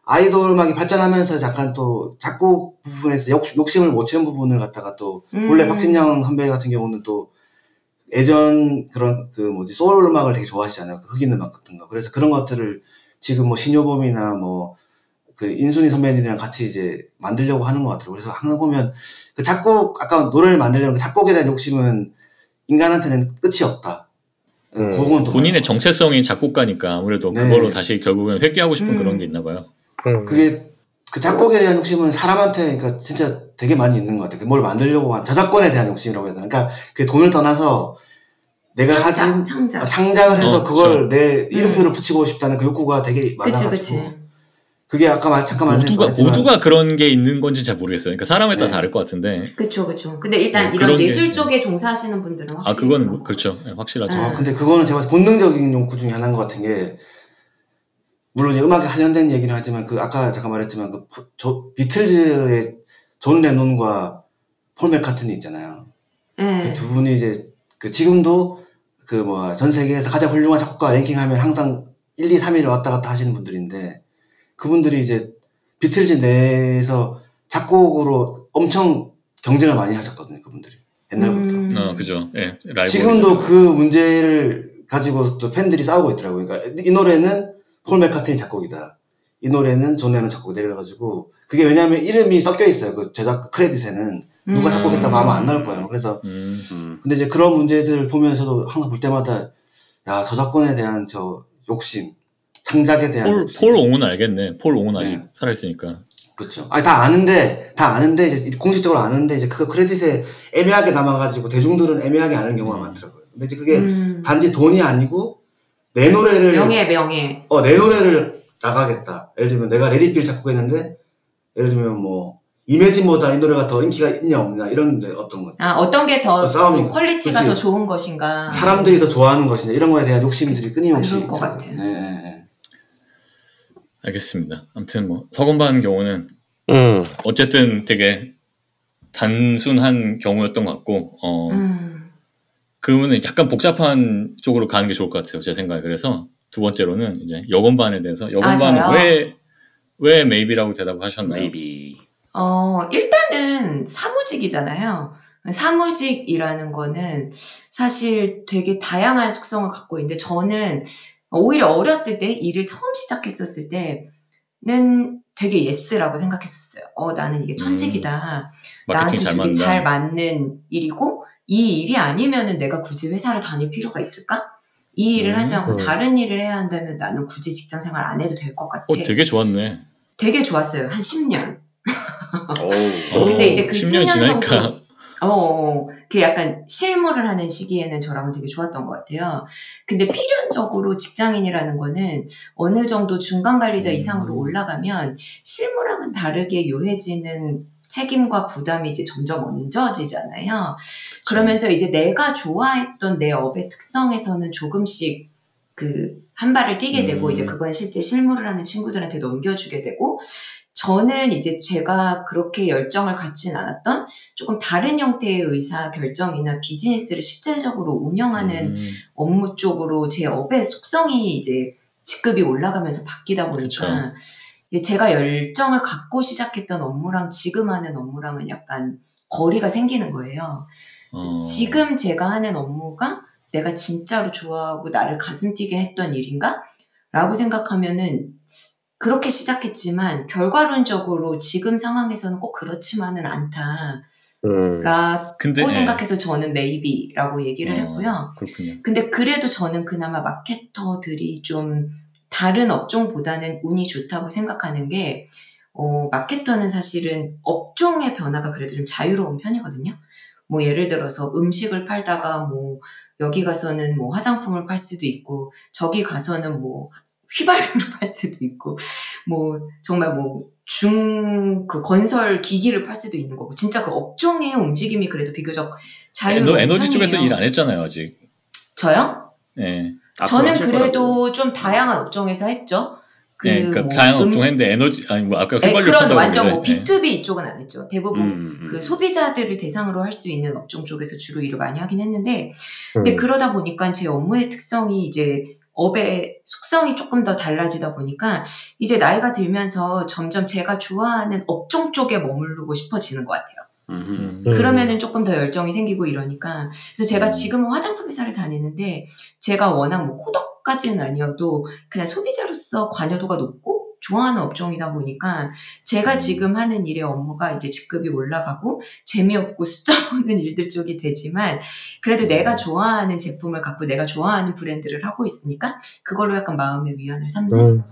아이돌 음악이 발전하면서 약간 또 작곡 부분에서 욕, 욕심을 못 채운 부분을 갖다가 또 음. 원래 박진영 선배 같은 경우는 또 예전 그런 그 뭐지 소울 음악을 되게 좋아하시잖아요. 그 흑인 음악 같은 거. 그래서 그런 것들을 지금 뭐 신효범이나 뭐 그 인순이 선배님이랑 같이 이제 만들려고 하는 것 같더라고요. 그래서 항상 보면 그 작곡 아까 노래를 만들려면 그 작곡에 대한 욕심은 인간한테는 끝이 없다. 음. 그건 또 본인의 같아요. 정체성이 작곡가니까 아무래도 네. 그걸로 다시 결국은 회귀하고 싶은 음. 그런 게 있나 봐요. 음. 그게 그 작곡에 대한 욕심은 사람한테 그러니까 진짜 되게 많이 있는 것 같아요. 뭘 만들려고 한 저작권에 대한 욕심이라고 해야 되나? 그러니까 그 돈을 떠나서 내가 창작, 가진 창작. 어, 창작을 해서 어, 그걸 내 이름표를 붙이고 싶다는 그 욕구가 되게 그치, 많아가지고 그치. 그게 아까 말, 잠깐 말씀드렸지만 모두가 그런 게 있는 건지 잘 모르겠어요. 그러니까 사람에 따라 네. 다를 것 같은데. 그쵸, 그쵸. 근데 일단 네, 이런 그런 게- 예술 쪽에 종사하시는 분들은 아 확실히. 그건 뭐- 거. 그렇죠. 네, 확실하죠. 네. 어, 근데 그거는 제가 본능적인 욕구 중에 하나인 것 같은 게 물론 이제 음악에 관련된 얘기는 하지만 그 아까 잠깐 말했지만 그 포- 조- 비틀즈의 존 레논과 폴 맥카트니 있잖아요. 네. 그두 분이 이제 그 지금도 그 뭐 전 세계에서 가장 훌륭한 작곡가 랭킹하면 항상 1, 2, 3위를 왔다 갔다 하시는 분들인데 그분들이 이제 비틀즈 내에서 작곡으로 엄청 경쟁을 많이 하셨거든요. 그분들이 옛날부터. 음. 어, 그죠. 예, 라이벌. 지금도 그 문제를 가지고 또 팬들이 싸우고 있더라고요. 그러니까 이 노래는 폴 맥카트니 작곡이다. 이 노래는 존 레논 작곡이다. 이래가지고 그게 왜냐하면 이름이 섞여 있어요. 그 제작 크레딧에는 누가 음. 작곡했다고 하면 안 나올 거예요. 그래서 음, 음. 근데 이제 그런 문제들을 보면서도 항상 볼 때마다 야 저작권에 대한 저 욕심, 창작에 대한 폴, 욕심. 폴 옹은 알겠네. 폴 옹은 아직 네. 살아있으니까. 그렇죠. 아니 다 아는데 다 아는데 이제 공식적으로 아는데 이제 그거 크레딧에 애매하게 남아가지고 대중들은 애매하게 아는 경우가 많더라고요. 근데 이제 그게 음. 단지 돈이 아니고 내 노래를 명예 명예. 어, 내 노래를 나가겠다. 예를 들면 내가 Let It Be를 작곡했는데 예를 들면 뭐 Imagine보다 이 노래가 더 인기가 있냐 없냐 이런 데 어떤 거 아 어떤 게더 어, 싸움이- 퀄리티가 그치. 더 좋은 것인가. 사람들이 더 좋아하는 것이냐 이런 거에 대한 욕심들이 끊임없이 그럴 것. 같아요. 네, 네, 네. 알겠습니다. 아무튼 뭐 서건반 경우는 음. 어쨌든 되게 단순한 경우였던 것 같고 어 음. 그러면 약간 복잡한 쪽으로 가는 게 좋을 것 같아요. 제 생각에 그래서 두 번째로는 이제 여건반에 대해서 여건반은 아, 저요? 왜왜 maybe라고 대답하셨나요? maybe. 어, 일단은 사무직이잖아요. 사무직이라는 거는 사실 되게 다양한 속성을 갖고 있는데 저는 오히려 어렸을 때 일을 처음 시작했었을 때는 되게 yes라고 생각했었어요. 어, 나는 이게 천직이다. 나한테 마케팅 잘 되게 맞는다. 잘 맞는 일이고 이 일이 아니면은 내가 굳이 회사를 다닐 필요가 있을까? 이 일을 하지 않고 음. 다른 일을 해야 한다면 나는 굳이 직장 생활 안 해도 될 것 같아. 어 되게 좋았네. 되게 좋았어요. 한 10년. 오. (laughs) 근데 이제 그 10년 10년 지나니까 정도- 어, 그 약간 실무를 하는 시기에는 저랑은 되게 좋았던 것 같아요. 근데 필연적으로 직장인이라는 거는 어느 정도 중간 관리자 음. 이상으로 올라가면 실무랑은 다르게 요해지는 책임과 부담이 이제 점점 얹어지잖아요. 그러면서 이제 내가 좋아했던 내 업의 특성에서는 조금씩 그 한 발을 뛰게 되고 음. 이제 그건 실제 실무를 하는 친구들한테 넘겨주게 되고 저는 이제 제가 그렇게 열정을 갖진 않았던 조금 다른 형태의 의사 결정이나 비즈니스를 실질적으로 운영하는 음, 업무 쪽으로 제 업의 속성이 이제 직급이 올라가면서 바뀌다 보니까 그쵸. 제가 열정을 갖고 시작했던 업무랑 지금 하는 업무랑은 약간 거리가 생기는 거예요. 어, 지금 제가 하는 업무가 내가 진짜로 좋아하고 나를 가슴 뛰게 했던 일인가? 라고 생각하면은 그렇게 시작했지만 결과론적으로 지금 상황에서는 꼭 그렇지만은 않다. 음. 라고 예. 생각해서 저는 maybe라고 얘기를 어, 했고요. 그렇군요. 근데 그래도 저는 그나마 마케터들이 좀 다른 업종보다는 운이 좋다고 생각하는 게, 어, 마케터는 사실은 업종의 변화가 그래도 좀 자유로운 편이거든요. 뭐 예를 들어서 음식을 팔다가 뭐 여기 가서는 뭐 화장품을 팔 수도 있고 저기 가서는 뭐 휘발유를 (laughs) 팔 수도 있고 뭐 정말 뭐 중 그 건설 기기를 팔 수도 있는 거고 진짜 그 업종의 움직임이 그래도 비교적 자유로운 에너, 에너지 쪽에서 편이에요. 일안 했잖아요 아직. 저요? 예. 앞으로 저는 그래도 거라고. 좀 다양한 업종에서 했죠. 그 예, 그러니까 뭐 다양한 업종 했는데 에너지 아니 뭐 아까 네, 그런 완전 뭐 그러는데, 예. B2B 이쪽은 안 했죠. 대부분 음, 음. 그 소비자들을 대상으로 할 수 있는 업종 쪽에서 주로 일을 많이 하긴 했는데, 근데 음. 그러다 보니까 제 업무의 특성이 이제 업의 속성이 조금 더 달라지다 보니까 이제 나이가 들면서 점점 제가 좋아하는 업종 쪽에 머무르고 싶어지는 것 같아요. 음. 음. 그러면은 조금 더 열정이 생기고 이러니까 그래서 제가 음. 지금은 화장품 회사를 다니는데 제가 워낙 뭐 코덕까지는 아니어도 그냥 소비자로서 관여도가 높고 좋아하는 업종이다 보니까 제가 음. 지금 하는 일의 업무가 이제 직급이 올라가고 재미없고 숫자 (laughs) 보는 일들 쪽이 되지만 그래도 음. 내가 좋아하는 제품을 갖고 내가 좋아하는 브랜드를 하고 있으니까 그걸로 약간 마음의 위안을 삼는 음.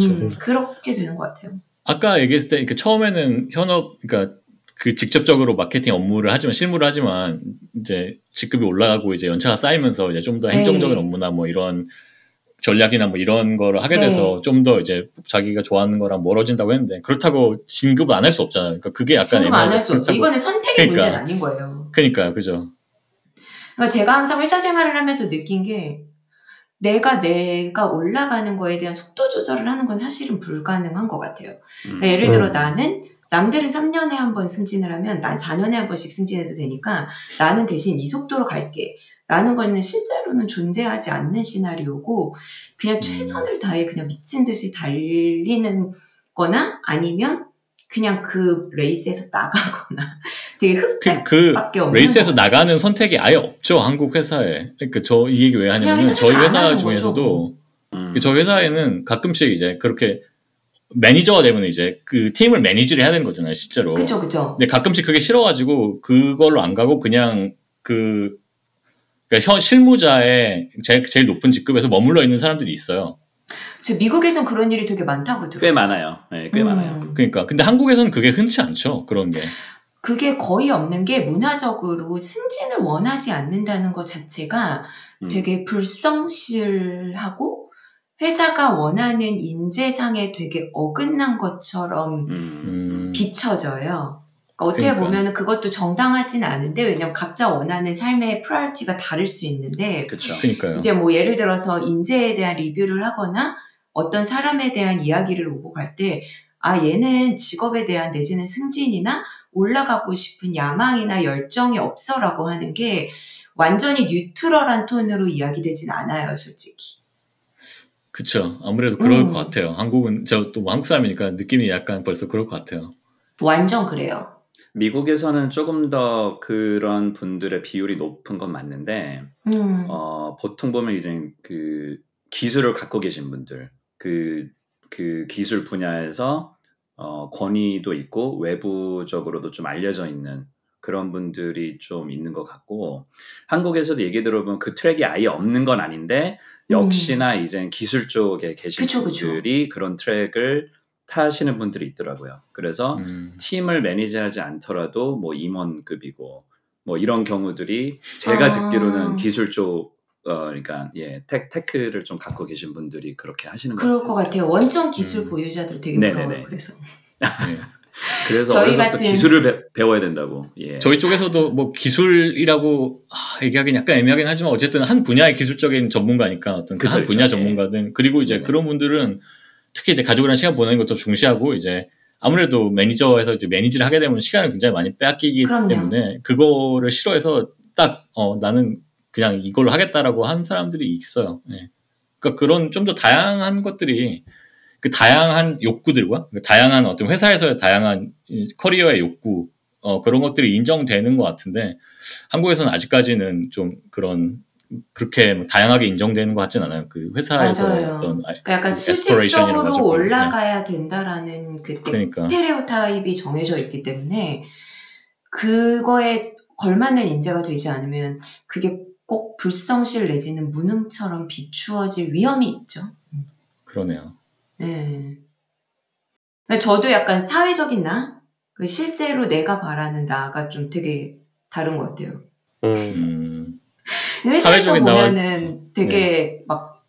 음, 그렇게 되는 것 같아요. 아까 얘기했을 때그 처음에는 현업 그러니까 그 직접적으로 마케팅 업무를 하지만 실무를 하지만 이제 직급이 올라가고 이제 연차가 쌓이면서 이제 좀더 네. 행정적인 업무나 뭐 이런 전략이나 뭐 이런 거를 하게 네. 돼서 좀더 이제 자기가 좋아하는 거랑 멀어진다고 했는데 그렇다고 진급을 안 할 수 없잖아요. 그러니까 그게 약간 지금 안할 수 없죠. 이거는 선택의 그러니까. 문제는 아닌 거예요. 그러니까 그죠. 그러니까 제가 항상 회사 생활을 하면서 느낀 게 내가 내가 올라가는 거에 대한 속도 조절을 하는 건 사실은 불가능한 것 같아요. 음. 그러니까 예를 들어 음. 나는 남들은 3년에 한 번 승진을 하면 난 4년에 한 번씩 승진해도 되니까 나는 대신 이 속도로 갈게. 라는 거는 실제로는 존재하지 않는 시나리오고 그냥 음. 최선을 다해 그냥 미친 듯이 달리는 거나 아니면 그냥 그 레이스에서 (laughs) 나가거나 되게 흑백 그, 그 밖에 없는 레이스에서. 나가는 선택이 아예 없죠 한국 회사에. 그러니까 저 이 얘기 왜 하냐면 저희 회사 중에서도 음. 그 저희 회사에는 가끔씩 이제 그렇게 매니저가 되면 이제 그 팀을 manage를 해야 되는 거잖아요 실제로. 그쵸 그쵸 근데 가끔씩 그게 싫어가지고 그걸로 안 가고 그냥 그 그러니까 현 실무자의 제일, 제일 높은 직급에서 머물러 있는 사람들이 있어요. 저 미국에선 그런 일이 되게 많다고 들었어요. 꽤 많아요. 네, 꽤 음. 많아요. 그러니까 근데 한국에서는 그게 흔치 않죠 그런 게. 그게 거의 없는 게 문화적으로 승진을 원하지 않는다는 것 자체가 음. 되게 불성실하고 회사가 원하는 인재상에 되게 어긋난 것처럼 음. 음, 비춰져요. 그러니까 어떻게 그러니까요. 보면 그것도 정당하진 않은데 왜냐면 각자 원하는 삶의 priority가 다를 수 있는데 그렇죠. 그러니까요. 이제 뭐 예를 들어서 인재에 대한 리뷰를 하거나 어떤 사람에 대한 이야기를 오고 갈 때, 아, 얘는 직업에 대한 내지는 승진이나 올라가고 싶은 야망이나 열정이 없어라고 하는 게 완전히 neutral한 톤으로 이야기되진 않아요, 솔직히. 그쵸. 아무래도 그럴 음. 것 같아요. 한국은 저 또 한국 사람이니까 느낌이 약간 벌써 그럴 것 같아요. 완전 그래요. 미국에서는 조금 더 그런 분들의 비율이 높은 건 맞는데 음. 어, 보통 보면 이제 그 기술을 갖고 계신 분들 그, 그 기술 분야에서 어, 권위도 있고 외부적으로도 좀 알려져 있는 그런 분들이 좀 있는 것 같고 한국에서도 얘기 들어보면 그 트랙이 아예 없는 건 아닌데 역시나 이제 기술 쪽에 계신 음. 그쵸, 그쵸. 분들이 그런 트랙을 타시는 분들이 있더라고요. 그래서 음, 팀을 매니지하지 않더라도 뭐 임원급이고 뭐 이런 경우들이 제가 아. 듣기로는 기술 쪽 어, 그러니까 예 테, 테크를 좀 갖고 계신 분들이 그렇게 하시는 그럴 것 같아요. 원천 기술 음. 보유자들 되게. 부러워요. 그래서. 네. 그래서 저희 어려서부터 같은- 기술을 배, 워야 된다고. 예. 저희 쪽에서도 뭐 기술이라고 아, 얘기하긴 약간 애매하긴 하지만 어쨌든 한 분야의 기술적인 전문가니까 어떤 그 그쵸, 한. 분야 예. 전문가든 그리고 이제 네네. 그런 분들은 특히 이제 가족이랑 시간 보내는 것도 중시하고 이제 아무래도 매니저에서 이제 매니지를 하게 되면 시간을 굉장히 많이 빼앗기기 그럼요. 때문에 그거를 싫어해서 딱 어, 나는 그냥 이걸로 하겠다라고 한 사람들이 있어요. 예. 그러니까 그런 좀 더 다양한 것들이 그 다양한 욕구들과 그 다양한 어떤 회사에서의 다양한 이 커리어의 욕구 어, 그런 것들이 인정되는 것 같은데 한국에서는 아직까지는 좀 그런 그렇게 뭐 다양하게 인정되는 것 같진 않아요. 그 회사에서 맞아요. 어떤 아- 그러니까 약간 그 aspiration이라고 수직적으로. 올라가야 된다라는 그때 그러니까. 스테레오타입이 정해져 있기 때문에 그거에 걸맞는 인재가 되지 않으면 그게 꼭 불성실 내지는 무능처럼 비추어질 위험이 있죠. 그러네요. 네. 저도 약간 사회적인 나, 그 실제로 내가 바라는 나가 좀 되게 다른 것 같아요. 음. 음, 회사에서 사회적인 나와- 네. 보면은 되게 막,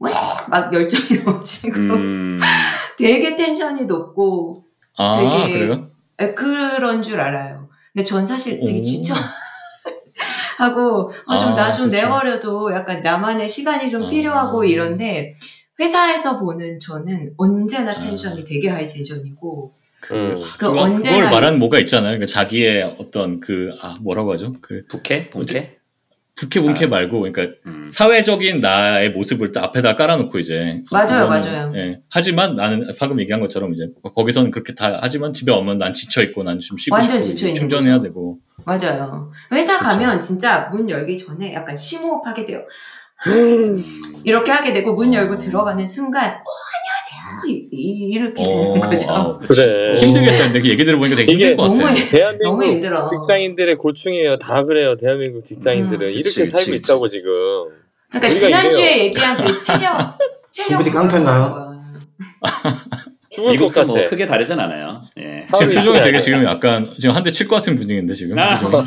왜? 막 열정이 (laughs) 넘치고 음, 되게 텐션이 높고 아 되게 그래요? 에, 그런 줄 알아요. 근데 전 사실 되게 오. 지쳐 (laughs) 하고 좀 아, 나좀 그렇죠. 내버려도 약간 나만의 시간이 좀 아. 필요하고 이런데 회사에서 보는 저는 언제나 아. 텐션이 되게 하이 텐션이고 음. 그 그거, 언제나 그걸 말하는 뭐가 있잖아요. 그러니까 자기의 어떤 그 아 뭐라고 하죠? 그 부캐? 본캐? 부캐bun캐 아. 말고 그러니까 음. 사회적인 나의 모습을 딱 앞에다 깔아놓고 이제 맞아요, 그거는, 맞아요. 예. 하지만 나는 방금 얘기한 것처럼 이제 거기서는 그렇게 다 하지만 집에 오면 난 지쳐 있고 난 좀 쉬고 완전 싶고 지쳐 있는 충전해야 거죠. 되고 맞아요. 회사 그쵸. 가면 진짜 문 열기 전에 약간 심호흡하게 돼요. 음. (gasps) 이렇게 하게 되고 문 열고 어. 들어가는 순간 어 안녕하세요 이- 이- 이렇게 어, 되는 거죠. 아, 그래. 힘들겠다. 근데 얘기 들어보니까 되게 이게 힘들 것 너무 같아. 힘- 대한민국 너무 힘들어. 직장인들의 고충이에요. 다 그래요. 대한민국 직장인들은 음. 이렇게 그치, 살고 그치, 있다고 지금. 그러니까 우리가 지난주에 얘기한 그 (laughs) 체력 체력 GPT 깡패인가요? 죽을 것 미국도 같아. 뭐 크게 다르진 않아요. 예. 지금 표정이 되게. 지금 약간 지금 한 대 칠 것 같은 분위기인데 지금 (laughs) (laughs) 아. 표정이.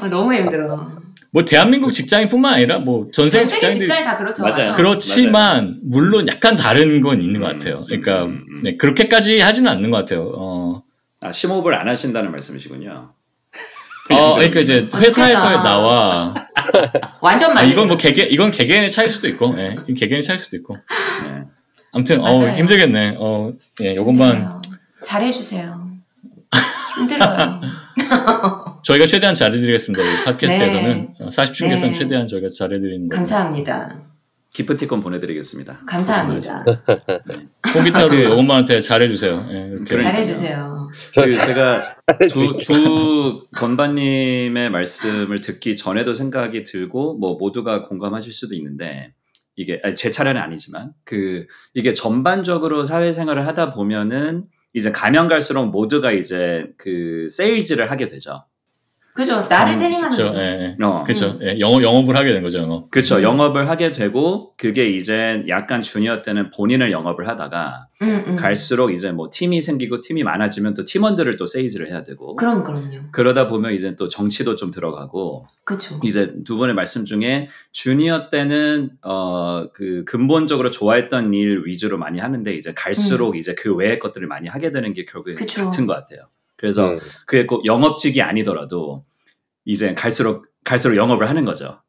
어, 너무 힘들어. 뭐 대한민국 직장인뿐만 아니라 뭐 전 세계 직장이 다 그렇죠. 맞아요. 맞아. 그렇지만 물론 약간 다른 건 있는 것 음, 같아요. 그러니까 음, 음. 네, 그렇게까지 하지는 않는 것 같아요. 어, 아, 심호흡을 안 하신다는 말씀이시군요. 어, 그러니까 이제 아, 회사에서의 좋겠다. 나와 완전 아, 맞네. 이건 뭐 개개 이건 개개인의 차일 수도 있고, 예, 이건 개개인의 차일 수도 있고. 네. 아무튼 어, 맞아요. 힘들겠네. 어, 예, 요것만. 잘해주세요. 힘들어요. (laughs) 저희가 최대한 잘해드리겠습니다. 이 팟캐스트에서는 네. 어, 40층에서는 네. 최대한 저희가 잘해드리는 거고. 감사합니다. 기프티콘 보내드리겠습니다. 감사합니다. 콤기타도 그- 요것만한테 잘해주세요. 예, 이렇게. 그러니까요. 잘해주세요. 그 제가 두, 두 건반님의 말씀을 듣기 전에도 생각이 들고 뭐 모두가 공감하실 수도 있는데 이게 아니, 제 차례는 아니지만 그 이게 전반적으로 사회생활을 하다 보면은 이제 가면 갈수록 모두가 이제 그 세일즈를 하게 되죠. 그죠. 나를 음, 셀링하는 그쵸, 거죠. 예, 예. 어. 그쵸. 예, 영업, 영업을 하게 된 거죠, 영업. 그렇죠. 음. 영업을 하게 되고 그게 이제 약간 주니어 때는 본인을 영업을 하다가 음, 음. 갈수록 이제 뭐 팀이 생기고 팀이 많아지면 또 팀원들을 또 세이즈를 해야 되고 그럼 그럼요. 그러다 보면 이제 또 정치도 좀 들어가고 그죠. 이제 두 분의 말씀 중에 주니어 때는 어 그 근본적으로 좋아했던 일 위주로 많이 하는데 이제 갈수록 이제 그 외의 것들을 많이 하게 되는 게 결국에 음. 그쵸. 같은 것 같아요. 그래서 음. 그게 꼭 영업직이 아니더라도 이제 갈수록 갈수록 영업을 하는 거죠.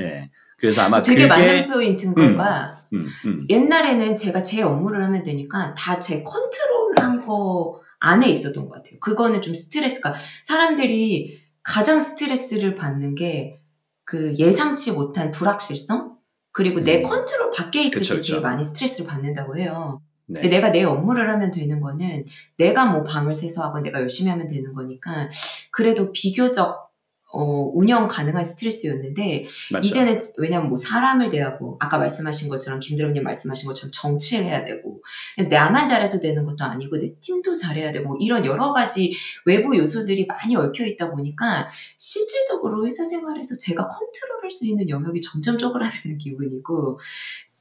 예. 그래서 아마 되게 그게 맞는 포인트인 음. 거가 음, 음. 옛날에는 제가 제 업무를 하면 되니까 다 제 컨트롤한 거 안에 있었던 것 같아요. 그거는 좀 스트레스가 사람들이 가장 스트레스를 받는 게 그 예상치 못한 불확실성 그리고 내 음. 컨트롤 밖에 있을 그쵸, 때 제일 그쵸. 많이 스트레스를 받는다고 해요. 네. 내가 내 업무를 하면 되는 거는 내가 뭐 밤을 새서 하고 내가 열심히 하면 되는 거니까 그래도 비교적 어, 운영 가능한 스트레스였는데 맞죠. 이제는 왜냐면 뭐 사람을 대하고 아까 말씀하신 것처럼 김드럼님 말씀하신 것처럼 정치를 해야 되고 나만 잘해서 되는 것도 아니고 내 팀도 잘해야 되고 뭐 이런 여러 가지 외부 요소들이 많이 얽혀 있다 보니까 실질적으로 회사 생활에서 제가 컨트롤할 수 있는 영역이 점점 쪼그라드는 (laughs) 기분이고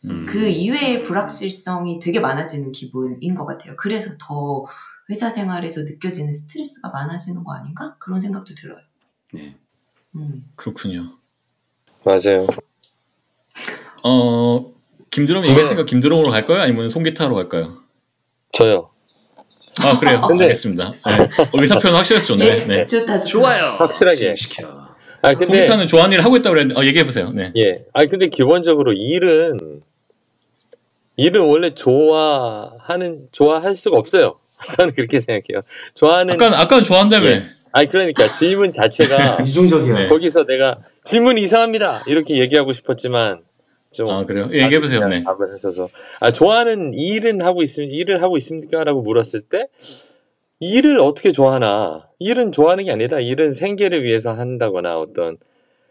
음. 그 이외의 불확실성이 되게 많아지는 기분인 것 같아요. 그래서 더 회사 생활에서 느껴지는 스트레스가 많아지는 거 아닌가? 그런 생각도 들어요. 네. 음. 그렇군요. 맞아요. 어, 김드럼 네. 얘기했으니까 김드럼으로 갈까요? 아니면 송기타로 갈까요? 저요. 아, 그래요. 근데- 알겠습니다. 네. 의사 표현 확실해서 좋네. 네. 좋다, 좋다. 좋아요. 확실하게. 시켜. 아 근데 송기타는 좋아하는 일을 하고 있다고 그랬는데, 어, 얘기해 보세요. 네. 예. 아 근데 기본적으로 일은 일은 원래 좋아하는 좋아할 수가 없어요. (laughs) 저는 그렇게 생각해요. 좋아하는 아까, 아까는 좋아한다며. 예. 아니 그러니까 질문 자체가 (laughs) 이중적이야. 네. 거기서 내가 질문이 이상합니다 이렇게 얘기하고 싶었지만 좀 아, 그래요? 예, 얘기해 보세요. 그냥 네. 답을 했어서 아 좋아하는 일은 하고 있 일을 하고 있습니까라고 물었을 때 일을 어떻게 좋아하나 일은 좋아하는 게 아니라 일은 생계를 위해서 한다거나 어떤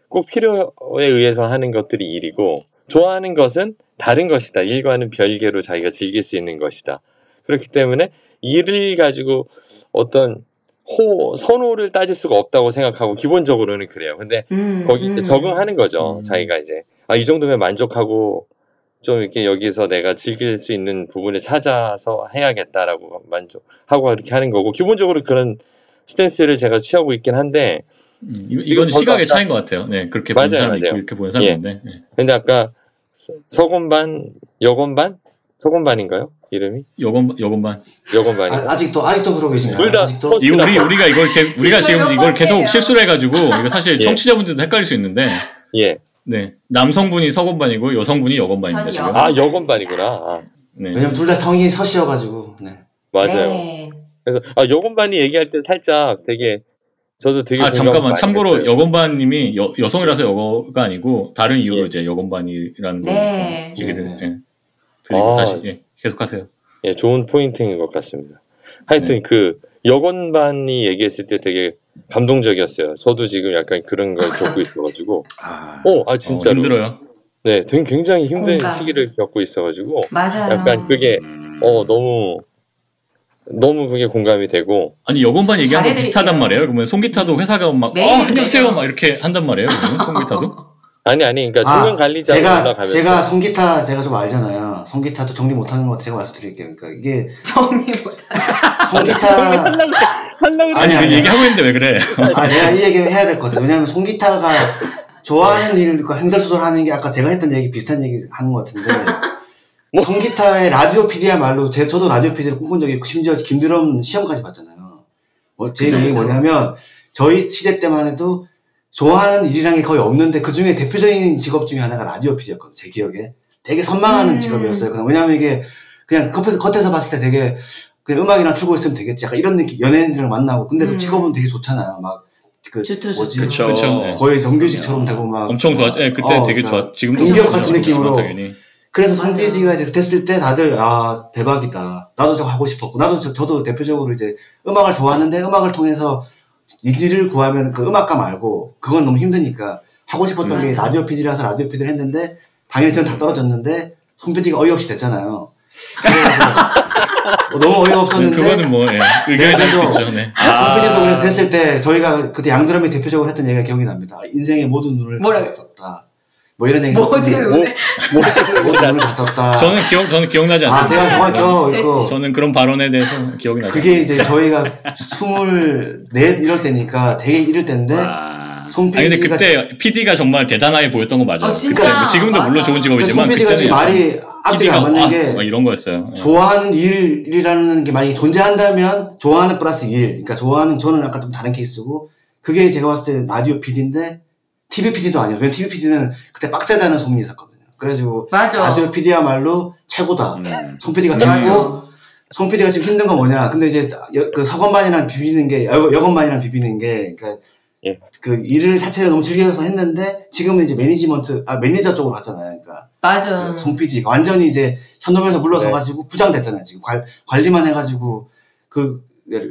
꼭 필요에 의해서 하는 것들이 일이고 좋아하는 것은 다른 것이다 일과는 별개로 자기가 즐길 수 있는 것이다 그렇기 때문에 일을 가지고 어떤 호 선호를 따질 수가 없다고 생각하고 기본적으로는 그래요 근데 음, 거기 이제 음. 적응하는 거죠. 음. 자기가 이제 아 이 정도면 만족하고 좀 이렇게 여기서 내가 즐길 수 있는 부분을 찾아서 해야겠다라고 만족하고 이렇게 하는 거고 기본적으로 그런 스탠스를 제가 취하고 있긴 한데 음, 이- 이건 시각의 차이인 것 같아요. 네, 그렇게 보는 맞아요, 사람이 맞아요. 이렇게 보는 사람이 예. 네. 근데 아까 서- 서건반 여건반 서건반인가요 이름이 여건 여건반. 여건반이 아, 아직도 아직도 그러고 계신가요? 둘다 아직도 이 우리 우리가 이걸 제, 우리가 지금 몇 이걸 계속? 실수를 해가지고 이거 사실 예. 청취자분들도 헷갈릴 수 있는데 예. 네 남성분이 서건반이고 여성분이 여건반입니다. 지금. 아 여건반이구나 아, 네. 왜냐면 둘 다 성이 서시여가지고 네. 맞아요 네. 그래서 아 여건반이 얘기할 때 살짝 되게 저도 되게 아 잠깐만 참고로 했어요. 여건반님이 여, 여성이라서 여거가 아니고 다른 이유로 예. 이제 여건반이라는 네. 거 얘기를 네. 예. 드리고 아. 다시 예, 계속하세요. 예, 좋은 포인트인 것 같습니다. 하여튼 네. 그 여건반이 얘기했을 때 되게 감동적이었어요. 저도 지금 약간 그런 걸 겪고 있어가지고, (laughs) 아, 어, 아 어, 진짜로, 힘들어요. 네, 되게 굉장히 힘든 공감. 시기를 겪고 있어가지고, 맞아요. 약간 그게 음. 어 너무 너무 그게 공감이 되고, 아니 여건반 얘기하는 거 잘해드릴게요. 비슷하단 말이에요. 그러면 송기타도 회사가 막 어, 매일 안녕하세요. 막 이렇게 한단 말이에요. 그러면 송기타도 (laughs) 아니 아니, 그러니까 아, 중간 관리자 제가 올라가면서 제가 송기타 제가 좀 알잖아요. 송기타도 정리 못하는 것 제가 말씀드릴게요. 그러니까 이게 (laughs) 정리 못하는. 송기타 하려고 아니, 아니 아니. 그 얘기하고 있는데 왜 그래? 아 내가 이 얘기 해야 될 것 같아요. 왜냐하면 송기타가 좋아하는 일과 행설수설하는 게 아까 제가 했던 얘기 비슷한 얘기 하는 것 같은데 뭐? 송기타의 라디오 PD야말로 제 저도 라디오 PD를 꿈꾼 적이 있고 심지어 김드럼 시험까지 봤잖아요. 어, 제 그죠, 얘기. 뭐냐면 저희 시대 때만 해도 좋아하는 일이란 게 거의 없는데 그 중에 대표적인 직업 중에 하나가 라디오 PD였거든요. 제 기억에 되게 선망하는 음. 직업이었어요. 그냥 왜냐하면 이게 그냥 겉에서, 겉에서 봤을 때 되게 그냥 음악이나 틀고 있으면 되겠지. 약간 이런 느낌 연예인들을 만나고 근데도 음. 직업은 되게 좋잖아요. 막 그 좋죠, 뭐지. 그쵸. 그쵸, 네. 거의 정규직처럼 되고 막 엄청 좋았. 예, 그때 어, 되게 그러니까 좋았. 지금도 공기업 좋죠. 같은 느낌으로 당연히. 그래서. PD가 이제 됐을 때 다들 아 대박이다. 나도 저거 하고 싶었고 나도 저, 저도 대표적으로 이제 음악을 좋아하는데 음악을 통해서 일을 구하면 그 음악가 말고 그건 너무 힘드니까 하고 싶었던 게 맞아요. 라디오 PD라서 라디오 PD를 했는데 당연히 저는 다 떨어졌는데 송 PD가 어이없이 됐잖아요. 그래서 뭐 너무 어이가 없었는데 그거는 뭐 예, 수 있죠. 네. 아. 송PD도 그래서 됐을 때 저희가 그때 양드럼이 대표적으로 했던 얘기가 기억이 납니다. 인생의 모든 눈을? 다 썼다. 뭐 이런 얘기 모든 했었는데 눈을. 모든 눈을 다 썼다. 저는 기억 저는 기억나지 아 않습니다. 제가 정말 기억. 있고 저는 그런 발언에 대해서 기억이 나지 그게 이제 저희가 스물 넷 이럴 때니까 되게 이럴 때인데 와. 송 아니 근데 그때 PD가 정말 대단하게 보였던 거 맞아요. 어, 진짜. 그때 지금도 물론 맞아. 좋은 그 직업이지만 송 PD가 지금 말이 앞뒤가 안 맞는 게막 이런 거였어요. 예. 좋아하는 일이라는 게 만약에 존재한다면 좋아하는 플러스 일. 그러니까 좋아하는 저는 약간 좀 다른 케이스고 그게 제가 봤을 때 라디오 PD인데 TV PD도 아니에요. 왜냐면 TV PD는 그때 빡세다는 소문이 있었거든요. 그래가지고 맞아. 라디오 PD야말로 최고다. 음. 송 PD가 맞아. 됐고 송 PD가 지금 힘든 건 뭐냐. 근데 이제 여- 그 서건반이랑 비비는 게 여, 여건반이랑 비비는 게 그러니까 예. 그 일을 자체를 너무 즐겨서 했는데 지금은 이제 매니지먼트 아 매니저 쪽으로 갔잖아요. 그러니까 맞아. 그 송 PD가 완전히 이제 현업에서 물러서 가지고 부장 됐잖아요. 지금 관, 관리만 해가지고 그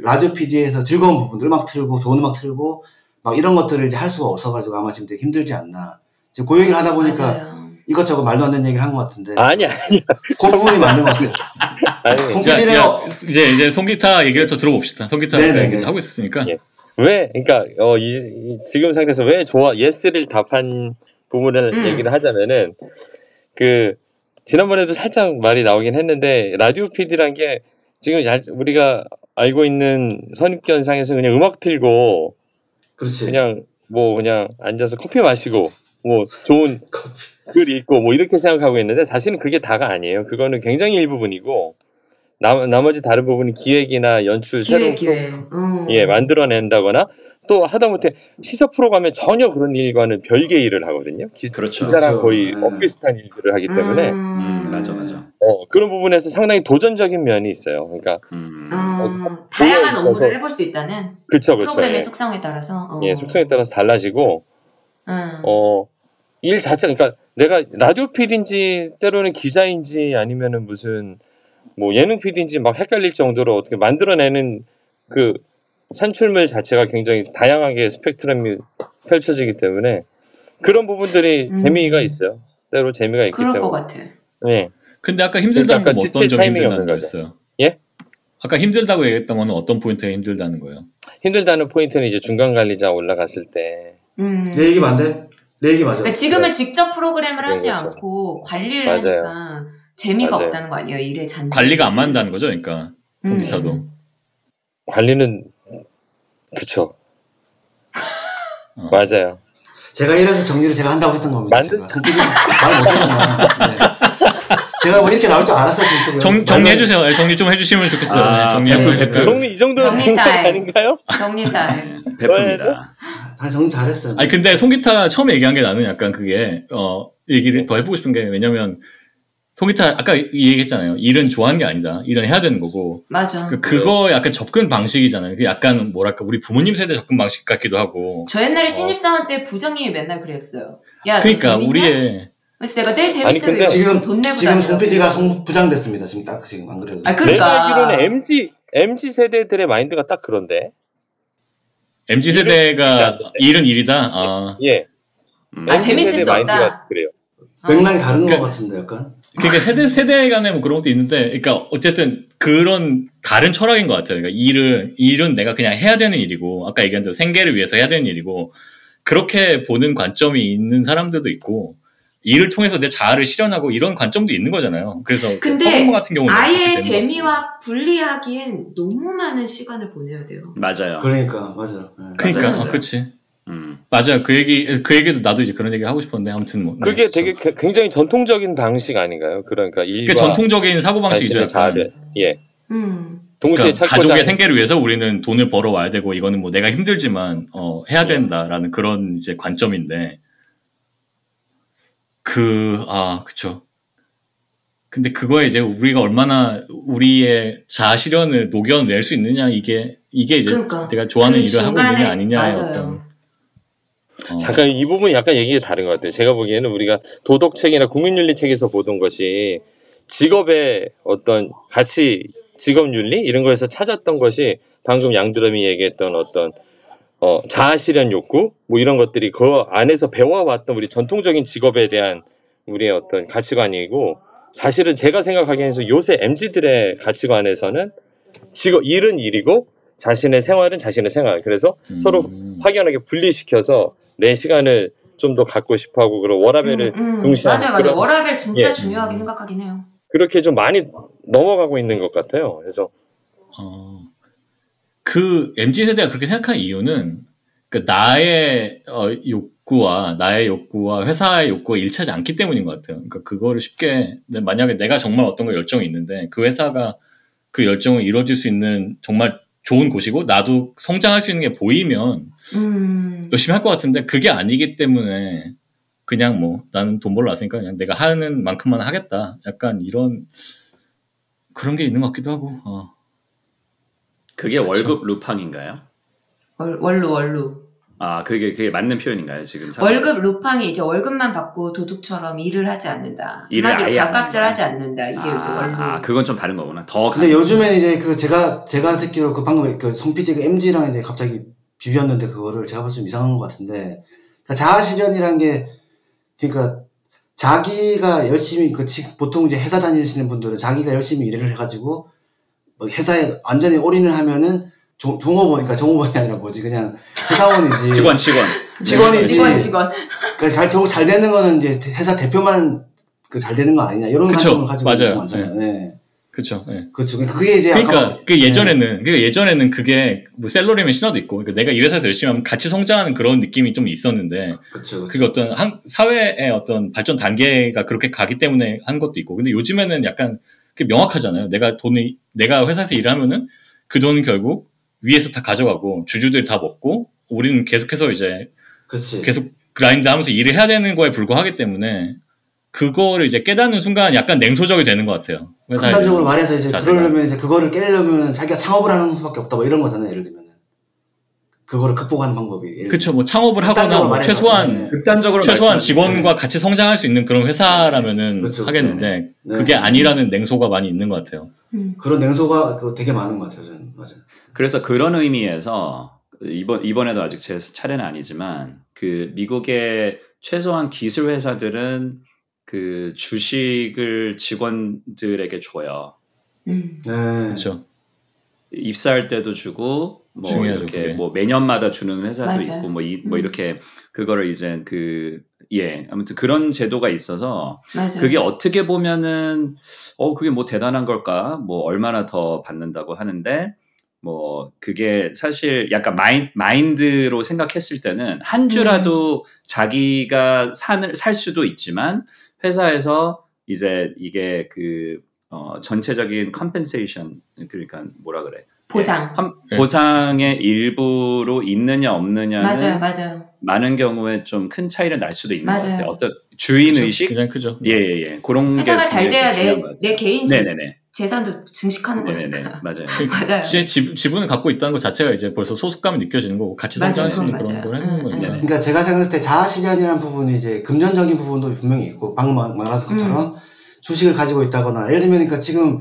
라디오 PD에서 즐거운 부분들 음악 틀고 좋은 음악 틀고 막 이런 것들을 이제 할 수가 없어가지고 아마 지금 되게 힘들지 않나. 지금 그 얘기를 하다 보니까 맞아요. 이것저것 말도 안 되는 얘기를 한 것 같은데 아니 아니 그 부분이 맞는 것 같아요. (laughs) 아니 송 자, PD는 야, 이제 이제 송기타 얘기를 더 들어봅시다. 송기타. 얘기를 하고 있었으니까. 예. 왜 그러니까 어, 이, 이 지금 상태에서 왜 좋아 예스를 답한 부분을 음. 얘기를 하자면은 그 지난번에도 살짝 말이 나오긴 했는데 라디오 PD란 게 지금 야- 우리가 알고 있는 선입견상에서 그냥 음악 틀고 그렇지. 그냥 뭐 그냥 앉아서 커피 마시고 뭐 좋은 글 읽고 뭐 이렇게 생각하고 있는데 사실은 그게 다가 아니에요. 그거는 굉장히 일부분이고 나, 나머지 다른 부분이 기획이나 연출 기회 새로운 기회. 음. 예, 만들어낸다거나 또 하다못해 시사 프로그램에 전혀 그런 일과는 별개 일을 하거든요. 기, 그렇죠. 기자랑 그렇죠. 거의 음. 엇비슷한 일들을 하기 때문에 음, 맞아, 맞아. 어, 그런 부분에서 상당히 도전적인 면이 있어요. 그러니까 음. 음, 다양한 있어서- 업무를 해볼 수 있다는 그쵸 그쵸. 프로그램의 예. 속성에 따라서. 어. 예, 속성에 따라서 달라지고 음. 어, 일 자체 그러니까 내가 라디오 PD인지 때로는 기자인지 아니면은 무슨 뭐 예능 PD인지 막 헷갈릴 정도로 어떻게 만들어내는 그 산출물 자체가 굉장히 다양하게 스펙트럼이 펼쳐지기 때문에 그런 부분들이 음. 재미가 있어요. 때로 재미가 있기 그럴 것 때문에. 같아. 예. 근데 아까 힘들다는 약간 건 어떤 타이밍이 힘들다는. 거였어요? 예? 아까 힘들다고 얘기했던 거는 어떤 포인트가 힘들다는 거예요? 힘들다는 포인트는 이제 중간 관리자 올라갔을 때 음. 내 얘기 맞네? 내 얘기 맞아. 그러니까 지금은 직접 프로그램을 네, 하지 그렇죠. 않고 관리를 맞아요. 하니까 재미가 맞아요. 없다는 거 아니에요? 일의 잔. 관리가 안 맞는다는 거죠, 그러니까 송기타도. 음. 관리는 그쵸. 어. 맞아요. (laughs) 제가 이래서 정리를 제가 한다고 했던 겁니다. 만든- 제가. 말 못하잖아. 네. 제가 뭐 이렇게 나올 줄 알았어요. 지금. 정, 정리해 주세요. 네, 정리 좀 해주시면 좋겠어요. 아, 네, 정리하고 네. 정리 이 정도는 정리 타임. 아닌가요? 정리다. 네, 베풉니다. 아, 정리 잘했어요. 아니 근데 송기타 처음에 얘기한 게 나는 약간 그게 어 얘기를 더 해보고 싶은 게 왜냐면 송기타 아까 이 얘기했잖아요. 일은 좋아하는 게 아니다. 일은 해야 되는 거고 맞아. 그 그거 약간 접근 방식이잖아요. 그 약간 뭐랄까 우리 부모님 세대 접근 방식 같기도 하고. 저 옛날에 신입사원 때 부장님이 맨날 그랬어요. 야, 너 그러니까? 우리의 그래서 내가 내 아니, 재밌어요. 근데 이러고 지금 돈 내고 지금 송. PD가 송 부장 됐습니다. 지금 딱 지금 안 그래도. 아, 내가 그러니까. 알기로는 MG MG 세대들의 마인드가 딱 그런데. 일은 세대가 일은 일이다. 아 예. 음. 아, 재밌을 수 없다. 그래요. 맥락이 다른 것 그러니까- 같은데 약간. 그게 세대 세대 간에 뭐 그런 것도 있는데, 그러니까 어쨌든 그런 다른 철학인 것 같아요. 그러니까 일을 일은 내가 그냥 해야 되는 일이고, 아까 얘기한 대로 생계를 위해서 해야 되는 일이고, 그렇게 보는 관점이 있는 사람들도 있고, 일을 통해서 내 자아를 실현하고 이런 관점도 있는 거잖아요. 그래서 그 근데 같은 경우는 아예. 재미와 분리하기엔 너무 많은 시간을 보내야 돼요. 맞아요. 그러니까 맞아. 네. 그러니까 맞아요, 어, 맞아요. 그렇지. 음. 맞아요. 그 얘기 그 얘기도 나도 이제 그런 얘기 하고 싶었는데 아무튼 뭐. 네, 그게 그렇죠. 되게 게- 굉장히 전통적인 방식 아닌가요? 그러니까 일과 그게 전통적인 사고 방식이죠. 자신의 약간. 자아를 예. 음. 동시에 그러니까 가족의 생계를 위해서 우리는 돈을 벌어 와야 되고 이거는 뭐 내가 힘들지만 어, 해야 된다라는 그런 이제 관점인데 그 아 그쵸. 근데 그거에 이제 우리가 얼마나 우리의 자아 실현을 녹여낼 수 있느냐 이게 이게 이제 그러니까. 내가 좋아하는 그 일을 하고 있느냐 아니냐의 맞아요. 어떤 어, 잠깐 이 부분이 약간 얘기가 다른 것 같아요. 제가 보기에는 우리가 도덕책이나 국민윤리책에서 보던 것이 직업의 어떤 가치, 직업윤리 이런 거에서 찾았던 것이 방금 양두람이 얘기했던 어떤 어, 자아실현 욕구 뭐 이런 것들이 그 안에서 배워왔던 우리 전통적인 직업에 대한 우리의 어떤 가치관이고 사실은 제가 생각하기에는 요새 MZ들의 가치관에서는 직업 일은 일이고 자신의 생활은 자신의 생활. 그래서 서로 음. 확연하게 분리시켜서 내 시간을 좀 더 갖고 싶어하고 그런 워라벨을 음, 음. 중시하는 맞아요, 맞아요. 그런- 워라벨 진짜 예. 중요하게 생각하긴 해요. 그렇게 좀 많이 넘어가고 있는 것 같아요. 그래서 어, 그 MZ 세대가 그렇게 생각하는 이유는 그 나의 어, 욕구와 나의 욕구와 회사의 욕구가 일치하지 않기 때문인 것 같아요. 그러니까 그거를 쉽게 내- 만약에 내가 정말 어떤 걸 열정이 있는데 그 회사가 그 열정을 이루어질 수 있는 정말 좋은 곳이고 나도 성장할 수 있는 게 보이면 음. 열심히 할 것 같은데 그게 아니기 때문에 그냥 뭐 나는 돈 벌러 왔으니까 그냥 내가 하는 만큼만 하겠다. 약간 이런 그런 게 있는 것 같기도 하고. 어. 그게 그쵸. 월급 루팡인가요? 월, 월루, 월루. 아, 그게 그게 맞는 표현인가요, 지금? 상황? 월급 루팡이 이제 월급만 받고 도둑처럼 일을 하지 않는다. 일을 아예 밥값을 한다. 하지 않는다. 이게 이제 월루. 아, 아, 그건 좀 다른 거구나. 더 근데 가- 요즘엔 이제 그 제가 제가 듣기로 그 방금 그송 PD가 MG랑 이제 갑자기 비볐는데 그거를 제가 봐서 좀 이상한 것 같은데 그러니까 자아 실현이란 게 그러니까 자기가 열심히 그 지- 보통 이제 회사 다니시는 분들은 자기가 열심히 일을 해가지고 뭐 회사에 완전히 올인을 하면은 종, 종업원이니까 종업원이 아니라 뭐지 그냥 회사원이지 (laughs) 직원 직원. 직원이지 직원, 직원. 그러니까 잘, 결국 잘 되는 거는 이제 회사 대표만 그 잘 되는 거 아니냐 이런 그쵸. 관점을 가지고 있는 맞아요. 거 많잖아요. 네. 그렇죠. 예. 그렇죠. 그게 이제 그러니까 아까 그 예전에는 그 예전에는 그게 뭐 셀러리맨 신화도 있고 그러니까 내가 이 회사에서 열심히 하면 같이 성장하는 그런 느낌이 좀 있었는데 그렇죠. 그게 어떤 한 사회의 어떤 발전 단계가 그렇게 가기 때문에 한 것도 있고 근데 요즘에는 약간 그게 명확하잖아요. 내가 돈이 내가 회사에서 일을 하면은 그 돈은 결국 위에서 다 가져가고 주주들이 다 먹고 우리는 계속해서 이제 그렇지. 계속 그라인드 하면서 일을 해야 되는 거에 불과하기 때문에 그거를 이제 깨닫는 순간 약간 냉소적이 되는 것 같아요. 극단적으로. 말해서 이제 자세가. 그러려면 이제 그거를 깨려면 자기가 창업을 하는 수밖에 없다 뭐 이런 거잖아요. 예를 들면 그거를 극복하는 방법이. 그쵸, 뭐 창업을 하거나 뭐 최소한 네. 극단적으로 최소한 직원과 같이 성장할 수 있는 그런 회사라면은 그쵸, 그쵸. 하겠는데 네. 그게 아니라는 냉소가 많이 있는 것 같아요. 음. 그런 냉소가 그 되게 많은 것 같아요. 저는 맞아요. 그래서 그런 의미에서 이번 이번에도 아직 제 차례는 아니지만 그 미국의 최소한 기술 회사들은 그 주식을 직원들에게 줘요. 음. 네. 그렇죠. 입사할 때도 주고 뭐 중요하죠, 이렇게 그게. 뭐 매년마다 주는 회사도 맞아요. 있고 뭐, 이, 뭐 음. 이렇게 그거를 이제 그 예, 아무튼 그런 제도가 있어서 맞아요. 그게 어떻게 보면은 어 그게 뭐 대단한 걸까? 뭐 얼마나 더 받는다고 하는데 뭐 그게 사실 약간 마인, 마인드로 생각했을 때는 한 주라도 자기가 산을 살 수도 있지만 회사에서 이제 이게 그 어, 전체적인 compensation 그러니까 뭐라 그래 보상. com- 네. 보상의 일부로 있느냐 없느냐는 맞아요, 맞아요. 많은 경우에 좀 큰 차이를 날 수도 있는 것 맞아요. 같아요. 어떤 주인 그쵸. 의식 그냥 크죠. 예 예 예 그런 회사가 게잘 돼야 내, 것 내. 개인 재, 네네 네 재산도 증식하는 네네네 거니까. 맞아요. (laughs) 맞아요. 제 지, 지분을 갖고 있다는 것 자체가 이제 벌써 소속감이 느껴지는 거고 같이 성장할 수 있는 그런. 걸 해주는 응, 거니까. 응. 그러니까 제가 생각했을 때 자아 실현이라는 부분이 이제 금전적인 부분도 분명히 있고 방금 말- 말하신 것처럼 주식을 가지고 있다거나 예를 들면 그러니까 지금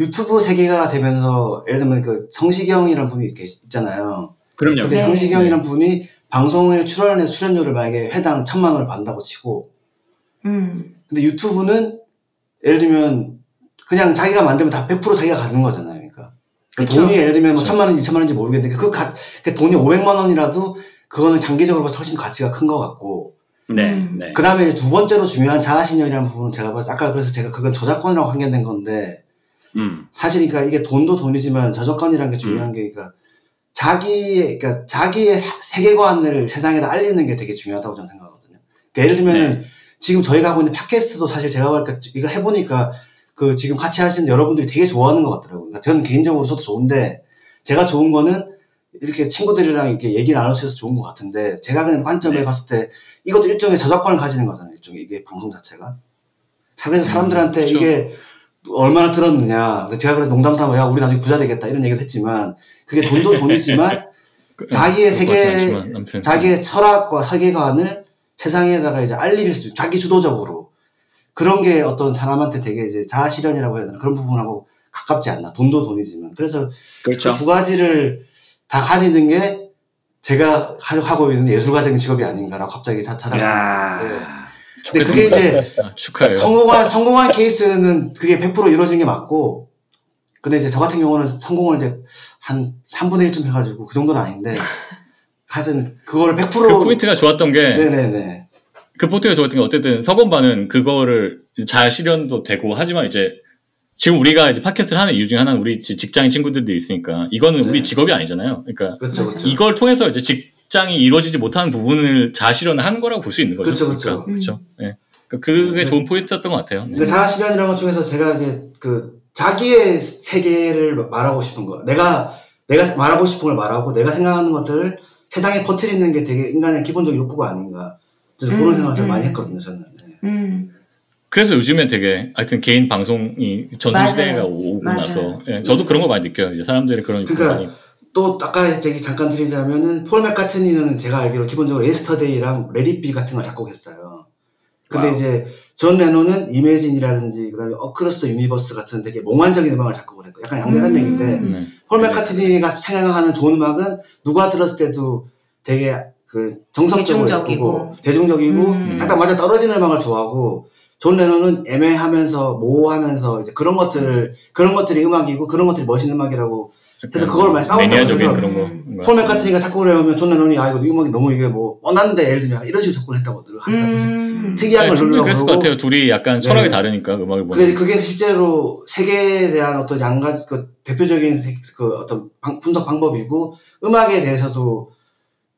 유튜브 세계가 되면서 예를 들면 그 성시경이라는 분이 계시- 있잖아요. 그럼요. 근데 네. 성시경이라는 분이 방송에 출연해서 출연료를 만약에 회당 천만 원을 받는다고 치고 음. 근데 유튜브는 예를 들면 그냥 자기가 만들면 다 100% 자기가 갖는 거잖아요. 그러니까 그. 돈이 예를 들면 뭐. 천만 원, 이천만 원인지 모르겠는데 그, 가, 그 돈이 500만 원이라도 그거는 장기적으로 봐서 훨씬 가치가 큰 것 같고 네, 음. 네. 그 다음에 두 번째로 중요한 자아신념이라는 부분은 제가 봤을 때 아까 그래서 제가 그건 저작권이라고 한게된 건데 음, 사실 그러니까 이게 돈도 돈이지만 저작권이라는 게 중요한 게 그러니까 자기의 그러니까 자기의 사- 세계관을 세상에다 알리는 게 되게 중요하다고 저는 생각하거든요. 그러니까 예를 들면은 지금 저희가 하고 있는 팟캐스트도 사실 제가 보니까 이거 해보니까 그 지금 같이 하시는 여러분들이 되게 좋아하는 것 같더라고요. 그러니까 저는 개인적으로 저도 좋은데 제가 좋은 거는 이렇게 친구들이랑 이렇게 얘기를 나눌 수 있어서 좋은 것 같은데 제가 그냥 관점을 네. 봤을 때 이것도 일종의 저작권을 가지는 거잖아요. 일종의 이게 방송 자체가. 자, 그래서 사람들한테 그쵸. 이게 얼마나 들었느냐. 제가 그래서 농담 삼아 야 우리 나중에 부자 되겠다 이런 얘기를 했지만 그게 돈도 돈이지만 (laughs) 그- 자기의 세계. 자기의 철학과 세계관을 세상에다가 이제 알릴 수, 자기 주도적으로. 그런 게 어떤 사람한테 되게 이제 자아실현이라고 해야 되나 그런 부분하고 가깝지 않나. 돈도 돈이지만. 그래서 그렇죠. 그 두 가지를 다 가지는 게 제가 하- 하고 있는 예술가적인 직업이 아닌가라고 갑자기 자, 야, 자랑하는데 근데 그게 이제 아, 축하해요. 성공한 성공한 케이스는 그게 100% 이루어진 게 맞고 근데 이제 저 같은 경우는 성공을 이제 한 3분의 1쯤 해가지고 그 정도는 아닌데 하여튼 그걸 100%그 포인트가 좋았던 게 네네네 그 포트가 좋았던 게 어쨌든 서건반은 그거를 잘 실현도 되고 하지만 이제 지금 우리가 이제 팟캐스트를 하는 이유 중에 하나는 우리 지- 직장인 친구들도 있으니까 이거는 우리 네. 직업이 아니잖아요. 그러니까 그렇죠 그렇죠 이걸 통해서 이제 직 장이 이루어지지 못하는 부분을 자아 실현을 하는 거라고 볼 수 있는 거죠. 그쵸, 그쵸. 그렇죠. 예. 그러니까 그게 네. 좋은 포인트였던 것 같아요. 네. 그러니까 자아실현이라는 것 중에서 제가 이제 그 자기의 세계를 말하고 싶은 거 내가 내가 말하고 싶은 걸 말하고 내가 생각하는 것들을 세상에 퍼뜨리는 게 되게 인간의 기본적인 욕구가 아닌가 저는 그런 음, 생각을 좀 음. 많이 했거든요 저는 네. 음. 그래서 요즘에 되게 하여튼 개인 방송이 전성 맞아요. 시대가 오고 맞아요. 나서 예, 저도 그런 거 많이 느껴요. 이제 사람들이 그런 그러니까 또 아까 얘기 잠깐 드리자면은 폴 맥카트니는 제가 알기로 기본적으로 Yesterday랑 Let It Be 같은 걸 작곡했어요. 근데 와우. 이제 존 레논은 Imagine이라든지 그다음에 Across the Universe 같은 되게 몽환적인 음악을 작곡을 했고 약간 양대산맥인데 음. 네. 폴 맥카트니가 찬양하는 좋은 음악은 누가 들었을 때도 되게 그 정석적으로 대중적이고. 예쁘고 대중적이고 음. 약간 맞아 떨어지는 음악을 좋아하고 존 레논은 애매하면서 모호하면서 이제 그런 것들을 그런 것들이 음악이고 그런 것들이 멋있는 음악이라고 그래서 그걸 많이 싸웠다고 그래서. 폴 맥카트니가 작곡을 해오면 존 레논이 아 이거 이 음악이 너무 이게 뭐 뻔한데 예를 들면 이런 식으로 접근을 했다고 하더라고요. 음. 특이한 네, 걸 누르려고 그랬을 것 같아요. 둘이 약간 네. 철학이 다르니까 음악을 보는. 근데 그게 실제로 세계에 대한 어떤 양가지 그 대표적인 세- 그 어떤 방- 분석 방법이고 음악에 대해서도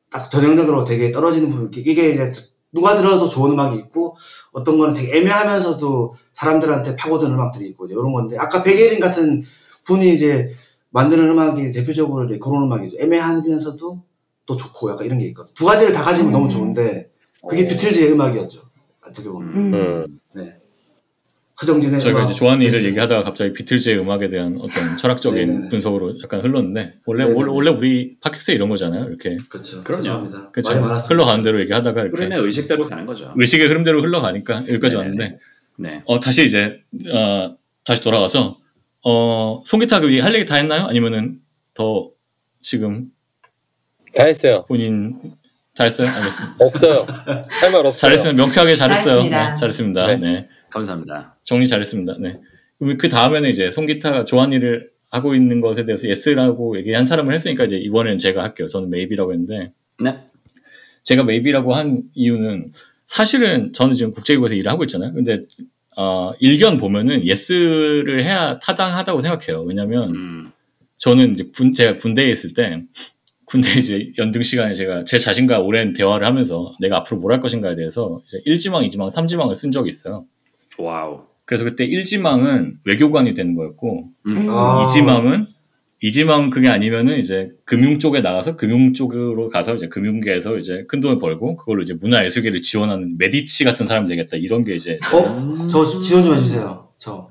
딱 전형적으로 되게 떨어지는 부분 이게 이제 누가 들어도 좋은 음악이 있고 어떤 거는 되게 애매하면서도 사람들한테 파고드는 음악들이 있고 이런 건데 아까 백예린 같은 분이 이제 만드는 음악이 대표적으로 이제 그런 음악이죠 애매하면서도 또 좋고 약간 이런 게 있거든 두 가지를 다 가지면 음. 너무 좋은데 그게 비틀즈의 음악이었죠 어떻게 보면 음. 음. 네 허정진의 저희가 음악 이제 조한이를 베스트. 얘기하다가 갑자기 비틀즈의 음악에 대한 어떤 철학적인. 분석으로 약간 흘렀는데 원래 네네네. 원래, 우리 팟캐스트 이런 거잖아요. 이렇게 그렇죠. 그럼요. 그렇죠. 흘러가는 대로 얘기하다가 이렇게 흐름의 의식대로 가는 거죠. 의식의 흐름대로 흘러가니까 여기까지 네네네. 왔는데 네. 어 다시 이제 어 다시 돌아가서 어 송기타 그할 얘기 다 했나요? 아니면은 더 지금 다 했어요. 본인 다 했어요? 알겠습니다. 없어요. 할 말 없어요. 잘했으면 명쾌하게 잘했어요. 잘했습니다. 네, 잘했습니다. 네. 네. 감사합니다. 정리 잘했습니다. 네. 그럼 그 다음에는 이제 송기타가 좋아한 일을 하고 있는 것에 대해서 yes라고 얘기한 사람을 했으니까 이제 이번에는 제가 할게요. 저는 maybe라고 했는데 네. 제가 maybe라고 한 이유는 사실은 저는 지금 국제기구에서 일을 하고 있잖아요. 근데 어, 일견 보면은 yes를 해야 타당하다고 생각해요. 왜냐면 음. 저는 이제 군 제가 군대에 있을 때 군대 이제 연등 시간에 제가 제 자신과 오랜 대화를 하면서 내가 앞으로 뭘 할 것인가에 대해서 이제 1지망, 2지망, 3지망을 쓴 적이 있어요. 와우. 그래서 그때 1지망은 외교관이 되는 거였고 음. 아. 이지망은 이지망 그게 아니면은 이제 금융 쪽에 나가서 금융 쪽으로 가서 이제 금융계에서 이제 큰 돈을 벌고 그걸로 이제 문화예술계를 지원하는 메디치 같은 사람이 되겠다 이런 게 이제 어? 저 지원 좀 해주세요. 저.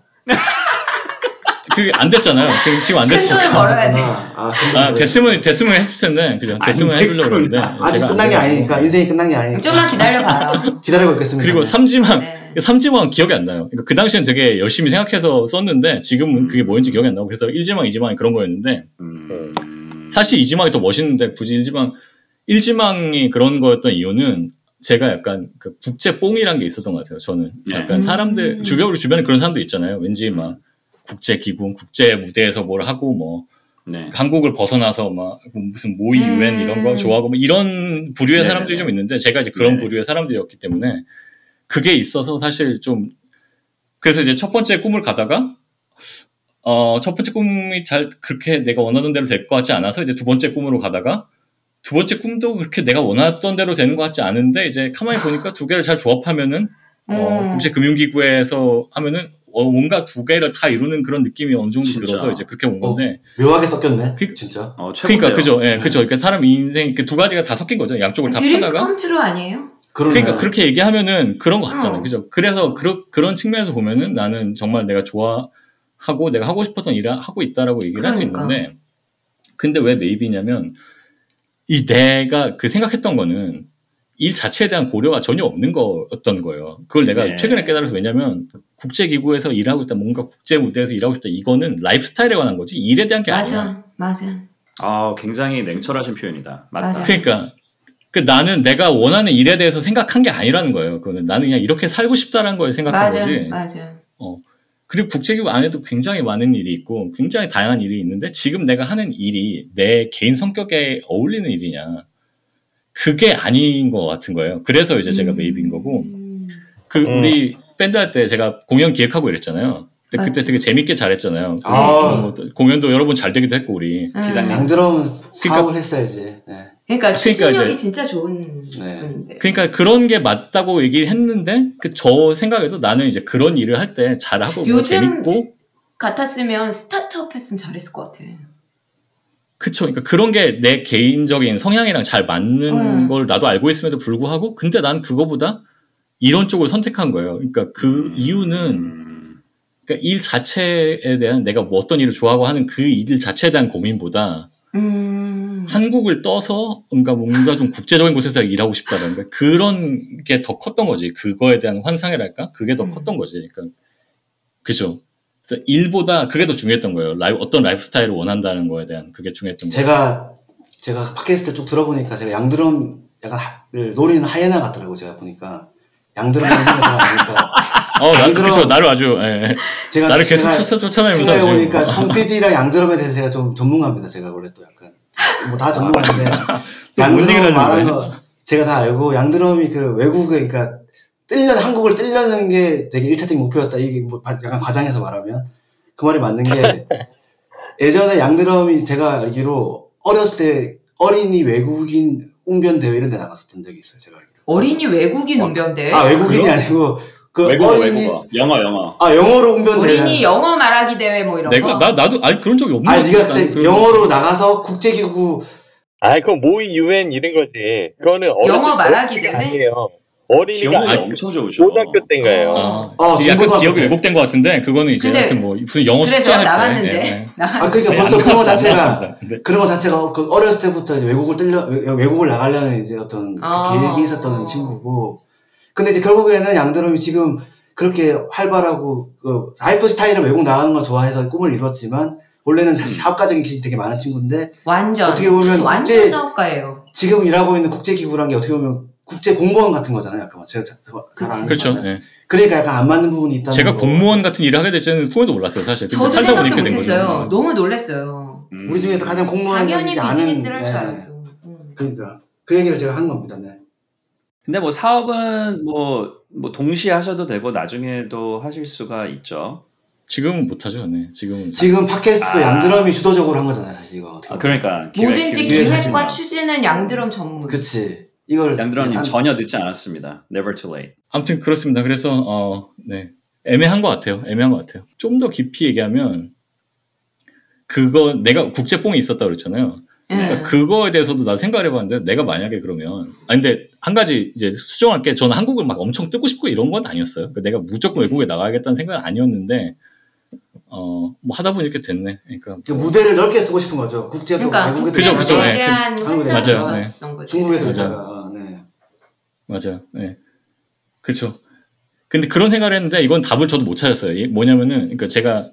그게 안 됐잖아요. 그 지금 안큰 돈을. 벌어야 돼. 아, 근데 아 됐으면 됐으면 했을 텐데 그죠? 안 됐으면 해주려고. 그러는데 아직 끝난 게. 아니니까 인생이 끝난 게 아니니까 좀만 기다려봐요. 기다리고 있겠습니다. 그리고 삼지망 네. 삼지망은 기억이 안 나요. 그러니까 그 당시엔 되게 열심히 생각해서 썼는데 지금은 그게 뭐인지 기억이 안 나고 그래서 1지망, 2지망이 그런 거였는데 음. 사실 이지망이 더 멋있는데 굳이 일지망 일지망이 그런 거였던 이유는 제가 약간 그 국제 뽕이란 게 있었던 것 같아요. 저는 네. 약간 음. 사람들 주변으로 주변에 그런 사람들 있잖아요. 왠지 막 국제 기구, 국제 무대에서 뭘 하고 뭐 네. 한국을 벗어나서 막 무슨 모의 음. 유엔 이런 거 좋아하고 뭐 이런 부류의 네네네. 사람들이 좀 있는데 제가 이제 그런 네네. 부류의 사람들이었기 때문에 그게 있어서 사실 좀 그래서 이제 첫 번째 꿈을 가다가 어, 첫 번째 꿈이 잘 그렇게 내가 원하던 대로 될 것 같지 않아서 이제 두 번째 꿈으로 가다가 두 번째 꿈도 그렇게 내가 원했던 대로 되는 것 같지 않은데 이제 가만히 보니까 두 개를 잘 조합하면은 어, 음. 국제금융기구에서 하면은 어, 뭔가 두 개를 다 이루는 그런 느낌이 어느 정도 진짜. 들어서 이제 그렇게 온 건데 묘하게 섞였네. 그- 진짜. 어, 최고인데요. 그러니까 그죠, 예, 네. 그죠. 그러니까 사람 인생 그 두 가지가 다 섞인 거죠. 양쪽을 다 dreams 파다가. come true 아니에요? 그러네. 그러니까 그렇게 얘기하면은 그런 거 같잖아요. 어. 그죠? 그래서 그런 그런 측면에서 보면은 나는 정말 내가 좋아하고 내가 하고 싶었던 일을 하고 있다라고 얘기를 할수 그러니까. 있는데 근데 왜 maybe냐면 이 내가 그 생각했던 거는 일 자체에 대한 고려가 전혀 없는 거였던 거예요. 그걸 내가 네. 최근에 깨달아서 왜냐면 국제기구에서 일하고 있다, 뭔가 국제 무대에서 일하고 싶다, 이거는 라이프 스타일에 관한 거지 일에 대한 게 아니야. 맞아, 맞아. 아, 굉장히 냉철하신 표현이다. 맞다. 맞아. 그러니까 그 나는 내가 원하는 일에 대해서 생각한 게 아니라는 거예요. 그거는 나는 그냥 이렇게 살고 싶다라는 거에 생각한 맞아, 거지. 맞아. 그리고 국제기구 안에도 굉장히 많은 일이 있고 굉장히 다양한 일이 있는데 지금 내가 하는 일이 내 개인 성격에 어울리는 일이냐 그게 아닌 것 같은 거예요. 그래서 이제 제가 음. 매입인 거고 그 음. 우리 밴드 할 때 제가 공연 기획하고 이랬잖아요. 근데 그때. 되게 재밌게 잘했잖아요. 아. 뭐또 공연도 여러 번 잘 되기도 했고 우리 음. 기장님. 양드럼 사업을 했어야지. 네. 그러니까 그러니까 추진력이 이제- 진짜 좋은 네. 분인데. 그러니까 그런 게 맞다고 얘기했는데 그 저 생각에도 나는 이제 그런 일을 할 때 잘하고 뭐 요즘 재밌고 스- 같았으면 스타트업 했으면 잘했을 것 같아. 그쵸. 그러니까 그런 게 내 개인적인 성향이랑 잘 맞는 음. 걸 나도 알고 있음에도 불구하고 근데 난 그거보다 이런 쪽을 선택한 거예요. 그러니까 그 이유는 음. 그러니까 일 자체에 대한 내가 뭐 어떤 일을 좋아하고 하는 그 일 자체에 대한 고민보다 음. 한국을 떠서 뭔가 뭔가 좀 국제적인 곳에서 일하고 싶다든가 그런 게 더 컸던 거지. 그거에 대한 환상이랄까? 그게 더 음. 컸던 거지. 그러니까 그죠. 그래서 일보다 그게 더 중요했던 거예요. 라이프, 어떤 라이프 스타일을 원한다는 거에 대한 그게 중요했던 거예요. 제가 제가 팟캐스트 쭉 들어보니까 제가 양드럼 약간 하- 를 노리는 하이에나 같더라고 제가 보니까 양드럼 생각하다 보니까 어, 난 양드럼- 그쵸. 나를 아주 예, 예. 제가 나를 계속 제가 쫓- 쫓아다니면서 생각해 보니까 지금. 성 PD랑 양드럼에 대해서 제가 좀 전문가입니다. 제가 원래 또 약간 뭐 다 전문가인데 (laughs) 뭔 얘기를 양드럼 하는 말한 거야? 거 제가 다 알고 양드럼이 그 외국에 그러니까 뜰려 한국을 뜰려는 게 되게 일차적인 목표였다. 이게 뭐 약간 과장해서 말하면 그 말이 맞는 게 (laughs) 예전에 양드럼이 제가 알기로 어렸을 때 어린이 외국인 웅변 대회 이런 데 나갔었던 적이 있어요. 제가. 어린이 외국인 어. 운변대. 아 외국인이 아니고 그 외국어 어린이 외국어 영어 영어 아 영어로 웅변 대회 어린이 영어 말하기 대회 뭐 이런 내가 거. 나 나도 아니 그런 적이 없는 아니 것 네가 같아. 그때 그런- 영어로 나가서 국제기구 아이 그건 모의 유엔 이런 거지. 그거는 어렸을 영어 말하기 대회? 아니에요. 어린이가 기억력이 아니, 엄청 좋으셔 고등학교 때인가요. 아, 어, 이게 약간 중고등학교 기억이 때. 왜곡된 것 같은데 그거는 이제 근데 하여튼 뭐 무슨 영어 숙제 그래서 할 때. 나갔는데 예, 예. 나갔는데 아 그러니까 아니, 벌써 안 그런 안 자체가 나갔습니다. 근데 그런 거 자체가 그 어렸을 때부터 이제 외국을 뜰려 외- 외국을 나가려는 이제 어떤 그 아. 계획이 있었던 친구고 근데 이제 결국에는 양드럼이 지금 그렇게 활발하고 그 라이프 스타일은 외국 나가는 거 좋아해서 꿈을 이뤘지만 원래는 사실 사업가적인 기질이 되게 많은 친구인데 완전 어떻게 보면 완전 국제- 사업가예요. 지금 일하고 있는 국제기구란 게 어떻게 보면 국제 공무원 같은 거잖아요. 약간 제가 잘 아는 그렇죠. 거는. 예. 그러니까 약간 안 맞는 부분이 있다는 제가 거. 공무원 같은 일을 하게 될지는 꿈에도 몰랐어요, 사실. 저도 살다 생각도 보니까 된 거죠. 못했어요. 너무 놀랐어요. 음. 우리 중에서 가장 공무원이 당연히 아는 비즈니스를 할줄 네. 알았어. 음. 그러니까 그 얘기를 제가 한 겁니다. 네. 근데 뭐 사업은 뭐, 뭐 동시에 하셔도 되고 나중에도 하실 수가 있죠. 지금은 못하죠, 네. 지금은. 지금 팟캐스트도 아. 양드럼이 주도적으로 한 거잖아요, 사실 이거. 어떻게 아. 그러니까 기획- 뭐든지 기획- 기획과 기획하시면. 추진은 양드럼 전문. 그치. 이걸 양드럼님 딴- 전혀 늦지 않았습니다. Never too late. 아무튼 그렇습니다. 그래서 어, 네. 애매한 것 같아요. 애매한 것 같아요. 좀 더 깊이 얘기하면 그거 내가 국제뽕이 있었다 그랬잖아요. 예. 그러니까 그거에 대해서도 나 생각을 해봤는데 내가 만약에 그러면 아 근데 한 가지 이제 수정할 게 저는 한국을 막 엄청 뜨고 싶고 이런 건 아니었어요. 그러니까 내가 무조건 외국에 나가야겠다는 생각은 아니었는데 어뭐 하다 보니 이렇게 됐네. 그러니까 그 무대를 넓게 쓰고 싶은 거죠. 국제도 그러니까 외국에도 그죠, 그죠, 환상이 맞아요, 네. 중국에도. 있다가 네. 맞아요. 네. 그렇죠. 근데 그런 생각을 했는데 이건 답을 저도 못 찾았어요. 이- 뭐냐면은 그러니까 제가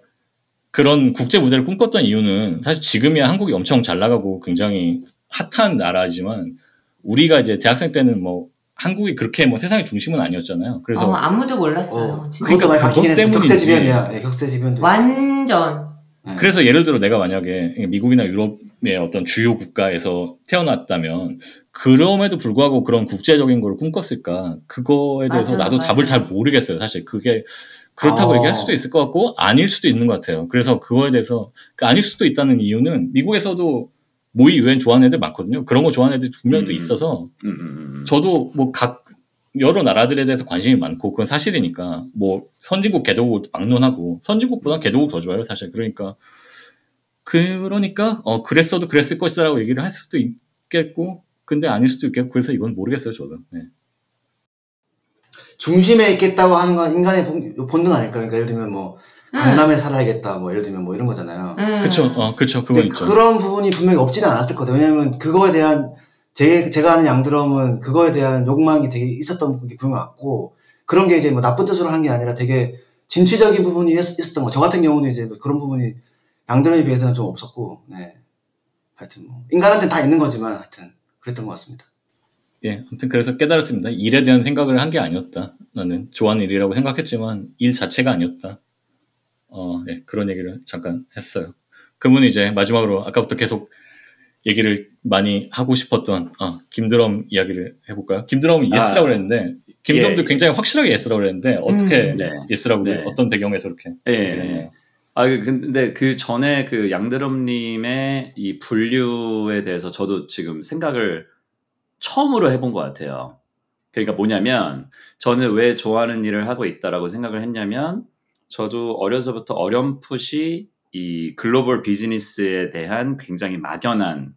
그런 국제 무대를 꿈꿨던 이유는 사실 지금이야 한국이 엄청 잘 나가고 굉장히 핫한 나라지만 우리가 이제 대학생 때는 뭐 한국이 그렇게 뭐 세상의 중심은 아니었잖아요. 그래서 어, 아무도 몰랐어요. 어, 진짜. 그것도 많이 바뀌긴 했어. 격세지변이야. 예, 격세지변도. 완전 네. 그래서 예를 들어 내가 만약에 미국이나 유럽의 어떤 주요 국가에서 태어났다면 그럼에도 불구하고 그런 국제적인 걸 꿈꿨을까 그거에 대해서 맞아요, 나도 답을 맞아요. 잘 모르겠어요 사실 그게 그렇다고 아. 얘기할 수도 있을 것 같고 아닐 수도 있는 것 같아요 그래서 그거에 대해서 그 아닐 수도 있다는 이유는 미국에서도 모의 유엔 좋아하는 애들 많거든요 그런 거 좋아하는 애들 분명히 또 음. 있어서 음, 음, 음. 저도 뭐 각 여러 나라들에 대해서 관심이 많고 그건 사실이니까 뭐 선진국 개도국 막론하고 선진국보다 개도국 더 좋아요 사실 그러니까 그러니까 어 그랬어도 그랬을 것이다라고 얘기를 할 수도 있겠고 근데 아닐 수도 있겠고 그래서 이건 모르겠어요 저도 네. 중심에 있겠다고 하는 건 인간의 본- 본능 아닐까? 그러니까 예를 들면 뭐 강남에 살아야겠다. 뭐 예를 들면 뭐 이런 거잖아요. 음. 그쵸 어 그쵸 그건 있죠 그런 부분이 분명히 없지는 않았을 거예요. 왜냐하면 그거에 대한 제, 제가 아는 양드럼은 그거에 대한 욕망이 되게 있었던 게 분명 맞고 그런 게 이제 뭐 나쁜 뜻으로 한게 아니라 되게 진취적인 부분이 있, 있었던 거. 저 같은 경우는 이제 뭐 그런 부분이 양드럼에 비해서는 좀 없었고, 네. 하여튼 뭐 인간한테 다 있는 거지만 하여튼 그랬던 것 같습니다. 예, 아무튼 그래서 깨달았습니다. 일에 대한 생각을 한 게 아니었다. 나는 좋아하는 일이라고 생각했지만 일 자체가 아니었다. 어, 예, 그런 얘기를 잠깐 했어요. 그분이 이제 마지막으로 아까부터 계속 얘기를 많이 하고 싶었던 어, 김드럼 이야기를 해볼까요? 김드럼은 아, yes라고 그랬는데 김드럼도 예. 굉장히 확실하게 yes라고 그랬는데 어떻게 음. 네. yes라고 네. 어떤 배경에서 이렇게 예, 예. 했나요? 아, 그- 근데 그 전에 그 양드럼님의 이 분류에 대해서 저도 지금 생각을 처음으로 해본 것 같아요. 그러니까 뭐냐면 저는 왜 좋아하는 일을 하고 있다라고 생각을 했냐면 저도 어려서부터 어렴풋이 이 글로벌 비즈니스에 대한 굉장히 막연한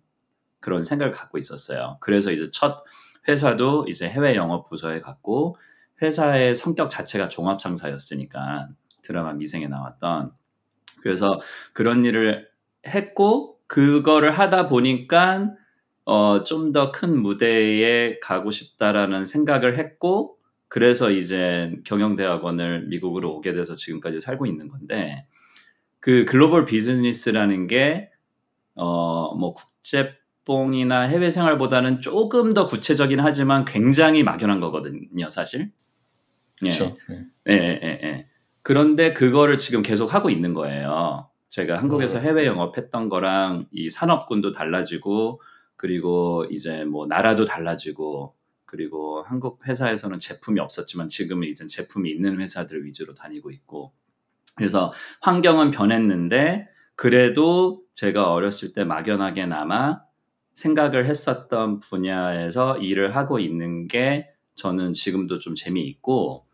그런 생각을 갖고 있었어요. 그래서 이제 첫 회사도 이제 해외 영업 부서에 갔고 회사의 성격 자체가 종합 상사였으니까 드라마 미생에 나왔던 그래서 그런 일을 했고 그거를 하다 보니까 어, 좀 더 큰 무대에 가고 싶다라는 생각을 했고 그래서 이제 경영대학원을 미국으로 오게 돼서 지금까지 살고 있는 건데 그 글로벌 비즈니스라는 게 어, 뭐 국제뽕이나 해외 생활보다는 조금 더 구체적인 하지만 굉장히 막연한 거거든요, 사실. 예. 그렇죠. 예. 예, 예, 예, 예. 그런데 그거를 지금 계속 하고 있는 거예요. 제가 한국에서 해외 영업했던 거랑 이 산업군도 달라지고 그리고 이제 뭐 나라도 달라지고 그리고 한국 회사에서는 제품이 없었지만 지금은 이제 제품이 있는 회사들 위주로 다니고 있고 그래서 환경은 변했는데 그래도 제가 어렸을 때 막연하게나마 생각을 했었던 분야에서 일을 하고 있는 게 저는 지금도 좀 재미있고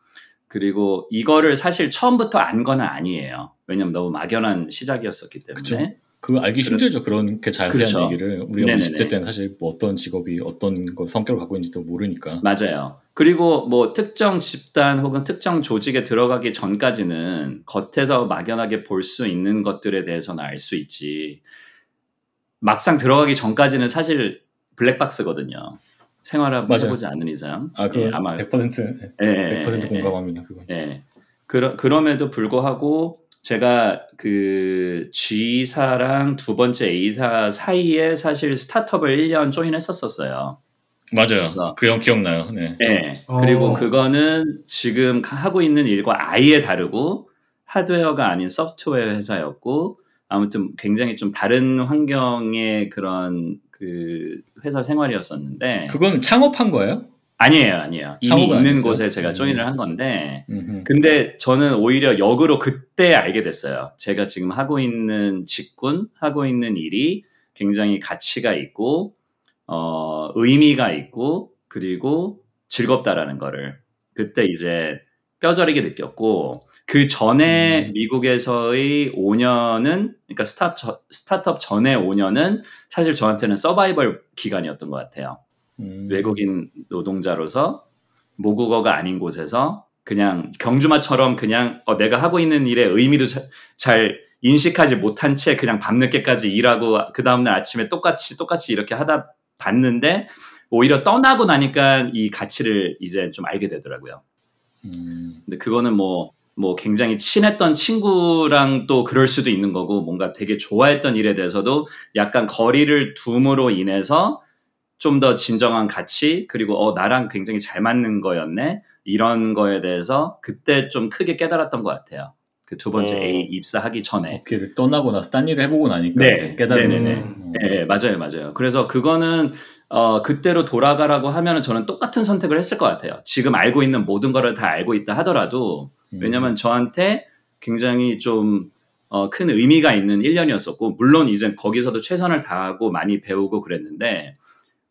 그리고 이거를 사실 처음부터 안건 아니에요. 왜냐면 너무 막연한 시작이었었기 때문에. 그쵸. 그거 알기 그래- 힘들죠. 그렇게 자세한 그렇죠. 얘기를 우리가 네네네. 20대 때는 사실 뭐 어떤 직업이 어떤 거 성격을 갖고 있는지도 모르니까. 맞아요. 그리고 뭐 특정 집단 혹은 특정 조직에 들어가기 전까지는 겉에서 막연하게 볼 수 있는 것들에 대해서는 알 수 있지. 막상 들어가기 전까지는 사실 블랙박스거든요. 생활을 맞아요. 해보지 않는 이상. 아, 그 예, 아마 100% 예, 예, 100% 예, 공감합니다. 그건. 예. 그러, 그럼에도 불구하고 제가 그 G사랑 두 번째 A사 사이에 사실 스타트업을 1년 조인했었었어요. 맞아요. 그래서- 그 형 기억나요. 네. 예. 어. 그리고 그거는 지금 하고 있는 일과 아예 다르고 하드웨어가 아닌 소프트웨어 회사였고 아무튼 굉장히 좀 다른 환경의 그런 그 회사 생활이었었는데 그건 창업한 거예요? 아니에요, 아니에요. 이미 있는 아니었어요? 곳에 제가 음. 조인을 한 건데 음흠. 근데 저는 오히려 역으로 그때 알게 됐어요. 제가 지금 하고 있는 직군, 하고 있는 일이 굉장히 가치가 있고, 어, 의미가 있고, 그리고 즐겁다라는 거를 그때 이제 뼈저리게 느꼈고, 그 전에 음. 미국에서의 5년은, 그러니까 스타트, 스타트업 전에 5년은 사실 저한테는 서바이벌 기간이었던 것 같아요. 음. 외국인 노동자로서 모국어가 아닌 곳에서 그냥 경주마처럼 그냥 어, 내가 하고 있는 일의 의미도 자- 잘 인식하지 못한 채 그냥 밤늦게까지 일하고 그 다음날 아침에 똑같이 똑같이 이렇게 하다 봤는데 오히려 떠나고 나니까 이 가치를 이제 좀 알게 되더라고요. 음. 근데 그거는 뭐, 뭐 굉장히 친했던 친구랑 또 그럴 수도 있는 거고 뭔가 되게 좋아했던 일에 대해서도 약간 거리를 둠으로 인해서 좀 더 진정한 가치 그리고 어 나랑 굉장히 잘 맞는 거였네 이런 거에 대해서 그때 좀 크게 깨달았던 것 같아요. 그 두 번째 음. A 입사하기 전에. 업계를 떠나고 나서 딴 일을 해보고 나니까 네. 깨달은 네네네. 어. 예, 예, 맞아요, 맞아요. 그래서 그거는 어, 그때로 돌아가라고 하면은 저는 똑같은 선택을 했을 것 같아요. 지금 알고 있는 모든 거를 다 알고 있다 하더라도 음. 왜냐면 저한테 굉장히 좀 어, 큰 의미가 있는 1년이었었고, 물론 이제 거기서도 최선을 다하고 많이 배우고 그랬는데,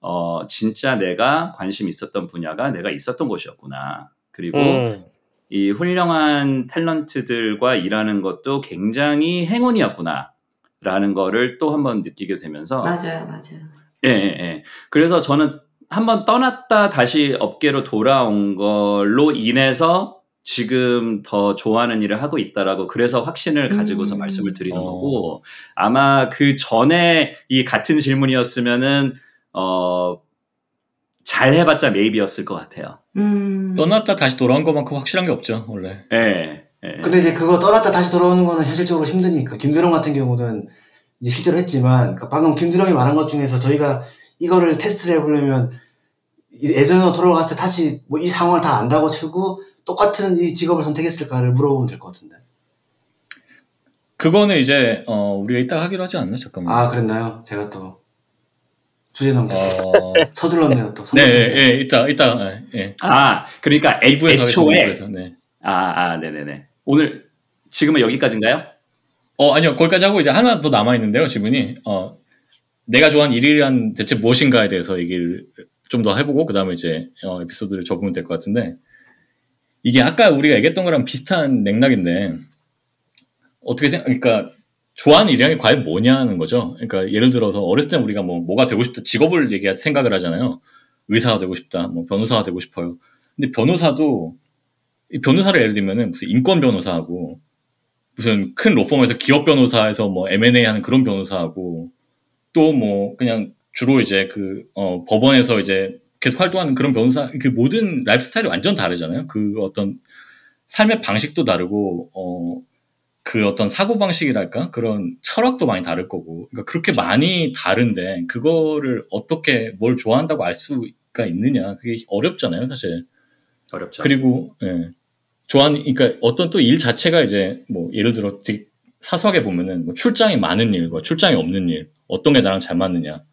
어, 진짜 내가 관심 있었던 분야가 내가 있었던 곳이었구나. 그리고 음. 이 훌륭한 탤런트들과 일하는 것도 굉장히 행운이었구나. 라는 거를 또 한 번 느끼게 되면서 맞아요, 맞아요. 예, 예, 예. 그래서 저는 한 번 떠났다 다시 업계로 돌아온 걸로 인해서 지금 더 좋아하는 일을 하고 있다라고 그래서 확신을 가지고서 음. 말씀을 드리는 어. 거고 아마 그 전에 이 같은 질문이었으면은 어, 잘 해봤자 메이비였을 것 같아요. 음. 떠났다 다시 돌아온 것만큼 확실한 게 없죠 원래. 예. 예. 근데 이제 그거 떠났다 다시 돌아오는 거는 현실적으로 힘드니까. 김드럼 같은 경우는 이제 실제로 했지만, 그러니까 방금 김드럼이 말한 것 중에서 저희가 이거를 테스트를 해보려면 이 예전으로 돌아갔을 때 다시 뭐 이 상황을 다 안다고 치고 똑같은 이 직업을 선택했을까를 물어보면 될 것 같은데. 그거는 이제 어, 우리가 이따 하기로 하지 않나 잠깐만. 아 그랬나요? 제가 또 주제 넘게 어, 서둘렀네요 또. 네. 예, 예, 이따 이따 예, 예. 아, 그러니까 애, 2부에서 애초에 하겠습니다. 2부에서. 네. 아, 아, 네 네 네. 오늘 지금은 여기까지인가요? 어, 아니요. 거기까지 하고 이제 하나 더 남아 있는데요, 질문이. 어, 내가 좋아하는 일이란 대체 무엇인가에 대해서 얘기를 좀 더 해보고 그다음에 이제 어, 에피소드를 접으면 될 것 같은데 이게 아까 우리가 얘기했던 거랑 비슷한 맥락인데 어떻게 생각 그러니까 좋아하는 일이란 게 과연 뭐냐는 거죠. 그러니까 예를 들어서 어렸을 때 우리가 뭐 뭐가 되고 싶다 직업을 얘기 생각을 하잖아요. 의사가 되고 싶다, 뭐 변호사가 되고 싶어요. 근데 변호사도 이 변호사를 예를 들면은 무슨 인권 변호사하고 무슨 큰 로펌에서 기업 변호사에서 뭐 M&A 하는 그런 변호사하고 또 뭐 그냥 주로 이제 그 어, 법원에서 이제 계속 활동하는 그런 변호사 그 모든 라이프 스타일이 완전 다르잖아요. 그 어떤 삶의 방식도 다르고 어, 그 어떤 사고 방식이랄까 그런 철학도 많이 다를 거고 그러니까 그렇게 많이 다른데 그거를 어떻게 뭘 좋아한다고 알 수가 있느냐 그게 어렵잖아요 사실. 어렵죠. 그리고 예. 좋아하는 그러니까 어떤 또 일 자체가 이제 뭐 예를 들어 되게 사소하게 보면은 뭐 출장이 많은 일과 출장이 없는 일 어떤 게 나랑 잘 맞느냐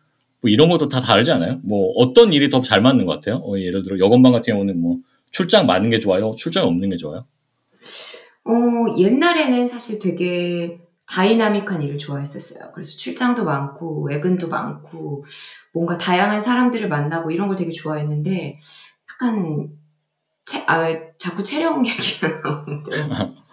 뭐 이런 것도 다 다르지 않아요? 뭐 어떤 일이 더 잘 맞는 것 같아요? 어, 예를 들어 여건방 같은 경우는 뭐 출장 많은 게 좋아요? 출장이 없는 게 좋아요? 어, 옛날에는 사실 되게 다이나믹한 일을 좋아했었어요. 그래서 출장도 많고, 외근도 많고, 뭔가 다양한 사람들을 만나고 이런 걸 되게 좋아했는데, 약간, 체, 아, 자꾸 체력 (laughs) 얘기가 나오는데. (laughs)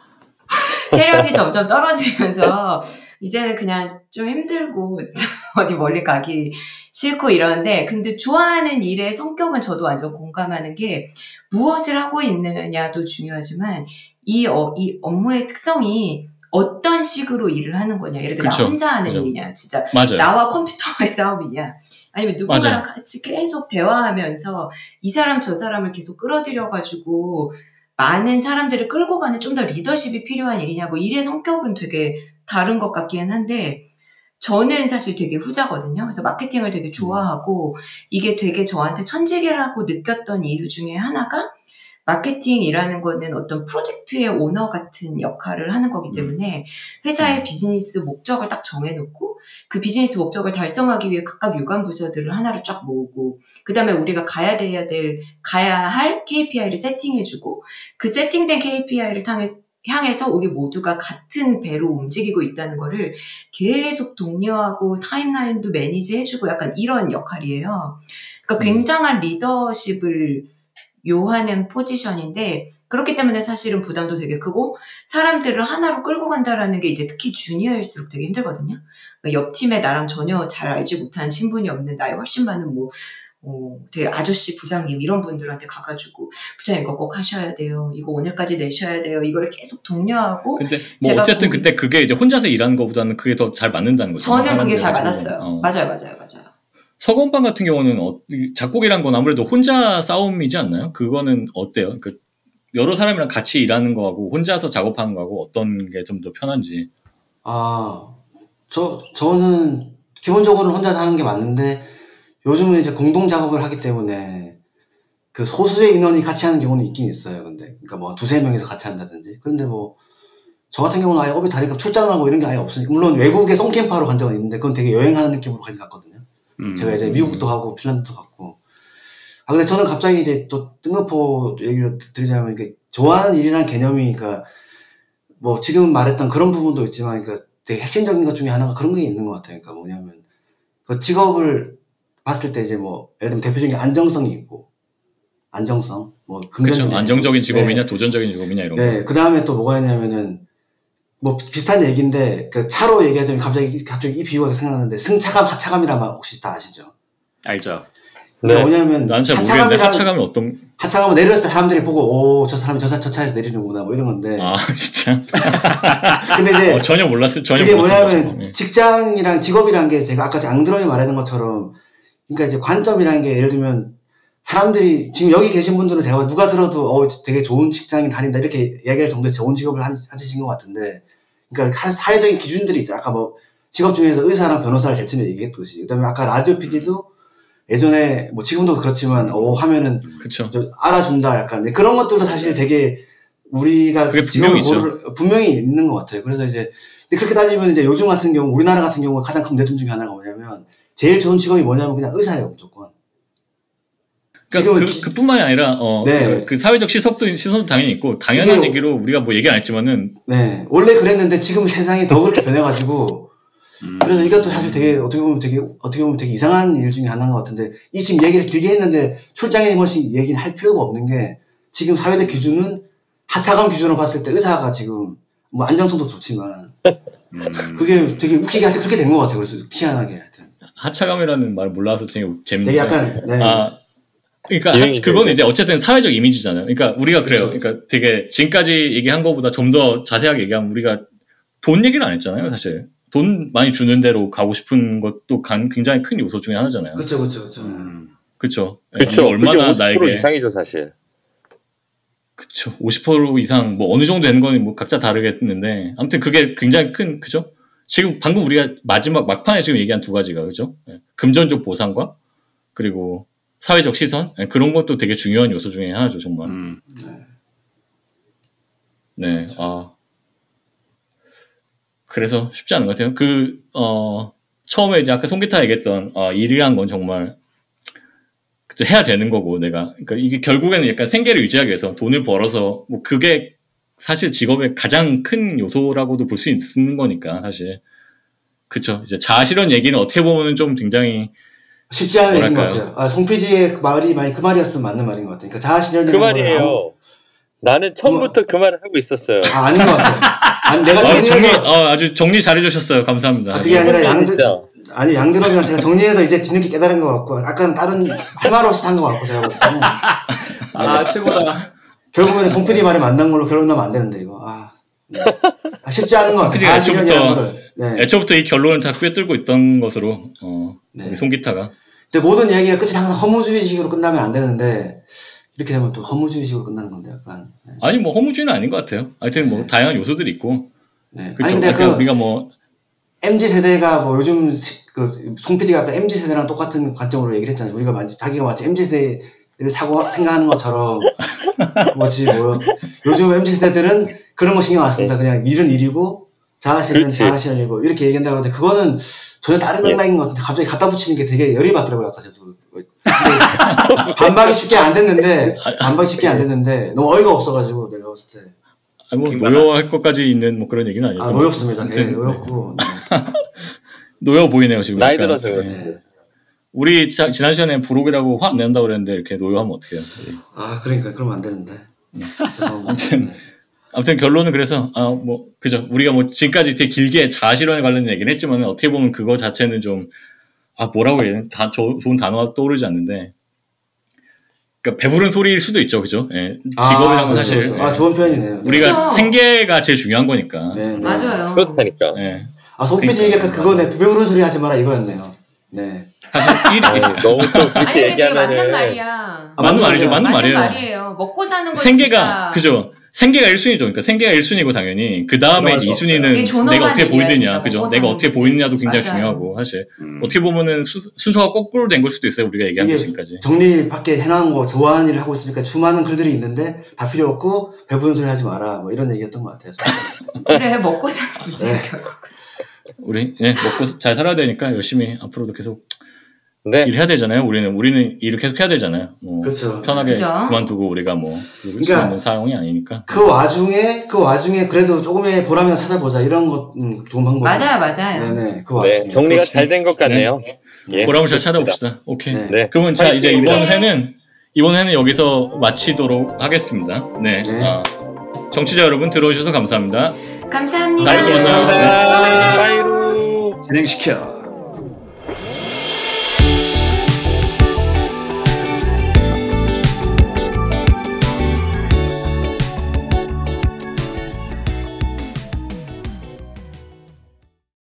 체력이 점점 떨어지면서, 이제는 그냥 좀 힘들고, (laughs) 어디 멀리 가기 싫고 이러는데, 근데 좋아하는 일의 성격은 저도 완전 공감하는 게, 무엇을 하고 있느냐도 중요하지만, 이, 어, 이 업무의 특성이 어떤 식으로 일을 하는 거냐. 예를 들어, 그쵸, 나 혼자 하는 그죠. 일이냐. 진짜 맞아요. 나와 컴퓨터의 (laughs) 싸움이냐. 아니면 누군가랑 맞아요. 같이 계속 대화하면서 이 사람 저 사람을 계속 끌어들여가지고 많은 사람들을 끌고 가는 좀 더 리더십이 필요한 일이냐. 뭐 일의 성격은 되게 다른 것 같기는 한데 저는 사실 되게 후자거든요. 그래서 마케팅을 되게 좋아하고 이게 되게 저한테 천직이라고 느꼈던 이유 중에 하나가 마케팅이라는 거는 어떤 프로젝트의 오너 같은 역할을 하는 거기 때문에 회사의 비즈니스 목적을 딱 정해놓고 그 비즈니스 목적을 달성하기 위해 각각 유관 부서들을 하나로 쫙 모으고 그 다음에 우리가 가야 돼야 될 가야 할 KPI를 세팅해주고 그 세팅된 KPI를 향해서 우리 모두가 같은 배로 움직이고 있다는 거를 계속 독려하고 타임라인도 매니지해주고 약간 이런 역할이에요. 그러니까 굉장한 리더십을 요하는 포지션인데 그렇기 때문에 사실은 부담도 되게 크고 사람들을 하나로 끌고 간다라는 게 이제 특히 주니어일수록 되게 힘들거든요. 그러니까 옆 팀에 나랑 전혀 잘 알지 못하는 친분이 없는 나이 훨씬 많은 뭐 어, 되게 아저씨 부장님 이런 분들한테 가가지고 부장님 이거 꼭 하셔야 돼요. 이거 오늘까지 내셔야 돼요. 이거를 계속 독려하고 근데 뭐 제가 어쨌든 그때 그게 이제 혼자서 일하는 것보다는 그게 더 잘 맞는다는 거죠. 저는 그게 사람들이 잘. 맞았어요. 어. 맞아요, 맞아요, 맞아요. 서건방 같은 경우는 어, 작곡이란 건 아무래도 혼자 싸움이지 않나요? 그거는 어때요? 그 여러 사람이랑 같이 일하는 거하고 혼자서 작업하는 거하고 어떤 게 좀 더 편한지. 아, 저, 저는 기본적으로는 혼자 하는 게 맞는데 요즘은 이제 공동 작업을 하기 때문에 그 소수의 인원이 같이 하는 경우는 있긴 있어요. 근데 그러니까 뭐 두세 명이서 같이 한다든지. 근데 뭐 저 같은 경우는 아예 업이 다르니까 출장을 하고 이런 게 아예 없으니까 물론 외국에 송캠프하러 간 적은 있는데 그건 되게 여행하는 느낌으로 갔거든요. 음. 제가 이제 미국도 가고 핀란드도 갔고. 아 근데 저는 갑자기 이제 또 뜬금포 얘기를 드리자면 이게 좋아하는 일이라는 개념이 그러니까 뭐 지금 말했던 그런 부분도 있지만 그러니까 되게 핵심적인 것 중에 하나가 그런 게 있는 것 같아요. 그러니까 뭐냐면 그 직업을 봤을 때 이제 뭐 예를 들면 대표적인 안정성이 있고 안정성 뭐. 긍정적인 안정적인 직업이냐 네. 도전적인 직업이냐 이런 거. 네, 그 다음에 또 뭐가 있냐면은, 뭐 비슷한 얘기인데, 그 차로 얘기하자면 갑자기, 갑자기 이 비유가 생각나는데, 승차감, 하차감이라면 혹시 다 아시죠? 알죠. 그러니까 네. 뭐냐면, 하차감이란, 하차감이 어떤? 하차감은 내렸을 때 사람들이 보고, 오, 저 사람이 저, 차- 저 차에서 내리는구나, 뭐 이런 건데. 아 (laughs) 진짜. 근데 이제, 어, 전혀 몰랐어요. 전혀 그게 몰랐어요. 뭐냐면, 예. 직장이랑 직업이란 게 제가 아까 앙드rom이 말하는 것처럼, 그러니까 이제 관점이라는 게 예를 들면, 사람들이, 지금 여기 계신 분들은 제가 누가 들어도, 어, 되게 좋은 직장인 다닌다, 이렇게 이야기할 정도의 좋은 직업을 하- 하시신 것 같은데, 그러니까 하- 사회적인 기준들이 있죠. 아까 뭐, 직업 중에서 의사랑 변호사를 제치면 얘기했듯이. 그 다음에 아까 라디오 PD도 예전에 뭐 지금도 그렇지만 어 하면은 그쵸. 저 알아준다 약간 네, 그런 것들도 사실 되게 우리가 직업을 분명히 고를 분명히 있는 것 같아요. 그래서 이제 그렇게 따지면 이제 요즘 같은 경우 우리나라 같은 경우 가장 큰 문제점 중에 하나가 뭐냐면 제일 좋은 직업이 뭐냐면 그냥 의사예요 무조건. 그러니까 지금은 그, 기- 그뿐만이 아니라 어, 네. 그, 그 사회적 시선도 시선도 당연히 있고 당연한 이게- 얘기로 우리가 뭐 얘기 안 했지만은 네 원래 그랬는데 지금 세상이 더 그렇게 변해가지고 음. 그래서 이것도 사실 되게 어떻게 보면 되게 어떻게 보면 되게 이상한 일 중에 하나인 것 같은데 이 지금 얘기를 길게 했는데 출장에 뭐씩 얘기는 할 필요가 없는 게 지금 사회적 기준은 하차감 기준으로 봤을 때 의사가 지금 뭐 안정성도 좋지만 음. 그게 되게 웃기게 하여튼 그렇게 된 것 같아요. 그래서 희한하게 하여튼 하차감이라는 말을 몰라서 되게 재밌는데. 되게 약간 네. 아, 그러니까 하- 유행이죠, 그건. 이제 어쨌든 사회적 이미지잖아요. 그러니까 우리가 그래요. 그러니까 되게 지금까지 얘기한 것보다 좀 더 자세하게 얘기하면 우리가 돈 얘기를 안 했잖아요, 사실. 돈 많이 주는 대로 가고 싶은 것도 간- 굉장히 큰 요소 중에 하나잖아요. 그렇죠, 그렇죠, 그렇죠. 음. 그렇죠. 그렇죠. 얼마나 그게 50% 나에게 이상이죠 사실. 그쵸. 50% 이상, 뭐, 어느 정도 되는 건 뭐, 각자 다르겠는데, 아무튼 그게 굉장히 큰, 그죠? 지금 방금 우리가 마지막, 막판에 지금 얘기한 두 가지가, 그죠? 예. 금전적 보상과, 그리고 사회적 시선? 예, 그런 것도 되게 중요한 요소 중에 하나죠, 정말. 음. 네, 아. 그래서 쉽지 않은 것 같아요. 그, 어, 처음에 이제 아까 송기타 얘기했던, 어, 일이란 건 정말, 그쵸, 해야 되는 거고, 내가. 그러니까 이게 결국에는 약간 생계를 유지하기 위해서 돈을 벌어서, 뭐, 그게 사실 직업의 가장 큰 요소라고도 볼 수 있는 거니까, 사실. 그쵸. 이제 자아실현 얘기는 어떻게 보면 좀 굉장히, 쉽지 않은 얘기인 것? 같아요. 아, 송 PD의 그 말이 많이 그 말이었으면 맞는 말인 것 같아요. 그러니까 자아실현이라는 그 거를 아무- 말이에요. 나는 처음부터 그 말을 하고 있었어요. 아, 아닌 것 같아요. 아니, 내가 아, 정리, 정리해서 어, 아주 정리 잘해주셨어요. 감사합니다. 아, 그게 아니라 양들 진짜. 아니 양드럼이랑 제가 정리해서 이제 뒤늦게 깨달은 것 같고 약간 다른 할말 없이 한것 같고 제가 봤을 때는 아 최고다. 결국에는 송 PD 말이 맞는 걸로 결론 나면 안 되는데 이거 아, 네. 아, 쉽지 않은 것 같아요. 자아실현이라는 거를 네. 애초부터 이 결론을 다 꿰뚫고 있던 것으로, 어, 네. 송기타가. 근데 모든 얘기가 끝이 항상 허무주의식으로 끝나면 안 되는데 이렇게 되면 또 허무주의식으로 끝나는 건데 약간 네. 아니 뭐 허무주의는 아닌 것 같아요. 하여튼 뭐 네. 다양한 요소들이 있고 네. 그렇죠. 아니 근데 그 우리가 뭐 MZ 세대가 뭐 요즘 그송 PD가 아까 MZ 세대랑 똑같은 관점으로 얘기를 했잖아요. 우리가 마치 자기가 마치 MZ 세대 를 사고 생각하는 것처럼 (laughs) 뭐지 뭐 요즘 MZ 세대들은 그런 거 신경 안 씁니다. 그냥 일은 일이고 자아실은 그렇지. 자아실이고 이렇게 얘기한다고 하는데 그거는 전혀 다른 예. 맥락인 것 같은데 갑자기 갖다 붙이는 게 되게 열이 받더라고요. 아까 저도 근데 반박이 쉽게 안 됐는데 반박이 쉽게 안 됐는데 너무 어이가 없어가지고 내가 봤을 때. 아니 뭐 킹받아. 노여할 것까지 있는 뭐 그런 얘기는 아니고 아 노엽습니다. 되게 아무튼 노엽고 네. (laughs) 노여 보이네요 지금. 나이. 들어서 예. 그렇습니다. 우리 자- 지난 시간에 부록이라고 화 안 낸다 고 그랬는데 이렇게 노여하면 어떡해요. 아 그러니까 그러면 안 되는데 죄송합니다. 아무튼 결론은 그래서 아 뭐 그죠. 우리가 뭐 지금까지 되게 길게 자아실현에 관련된 얘기는 했지만 어떻게 보면 그거 자체는 좀 아 뭐라고 해야 되나 다 조- 좋은 단어가 떠오르지 않는데. 그러니까 배부른 소리일 수도 있죠, 그죠? 예. 직업이라는 건 그렇죠, 사실 그렇죠. 아 예. 좋은 표현이네요. 우리가 그렇죠. 생계가 제일 중요한 거니까. 네, 네. 맞아요. 그렇다니까. 예. 아 송PD 얘기가 그- 그거네 배부른 소리 하지 마라 이거였네요. 네. 사실 일, 아니, 너무 또 그렇게 되게 맞는 말이야. 아, 맞는 말이죠, 말이야. 맞는 맞는 말이에요. 말이에요. 먹고 사는 거 생계가 진짜 그죠. 생계가 1순위죠. 그러니까 생계가 1순위고 당연히 그 다음에 들어갈 수 2순위는 이게 존엄한 내가 어떻게 보이느냐. 그죠? 내가 어떻게. 보이느냐도 굉장히 맞아요. 중요하고 사실 음. 어떻게 보면은 순, 순서가 거꾸로 된 걸 수도 있어요. 우리가 얘기한 게 이게 지금까지. 정리 밖에 해놓은 거 좋아하는 일을 하고 있으니까 수많은 글들이 있는데 다 필요 없고 배부른 소리 하지 마라 뭐 이런 얘기였던 것 같아요. (laughs) 그래 먹고 문제야 네. 결국. 우리 예, 먹고 잘 살아야 되니까 열심히 앞으로도 계속 네. 일해야 되잖아요. 우리는 우리는 일을 계속 해야 되잖아요. 뭐 그렇죠. 편하게 그죠. 그만두고 우리가 뭐 그러니까 사용이 아니니까. 그 와중에 그 와중에 그래도 조금의 보람이나 찾아보자 이런 것 음, 좋은 방법. 맞아요, 맞아요. 네네 그 와중에. 네, 정리가 잘 된 것 같네요. 예. 보람을 잘 찾아봅시다. 오케이. 네. 네. 그러면 자 이제! 이번 네. 회는 이번 회는 여기서 마치도록 하겠습니다. 네. 네. 아, 청취자 여러분 들어주셔서 감사합니다. 감사합니다. 다음에 또 만나요. 진행시켜.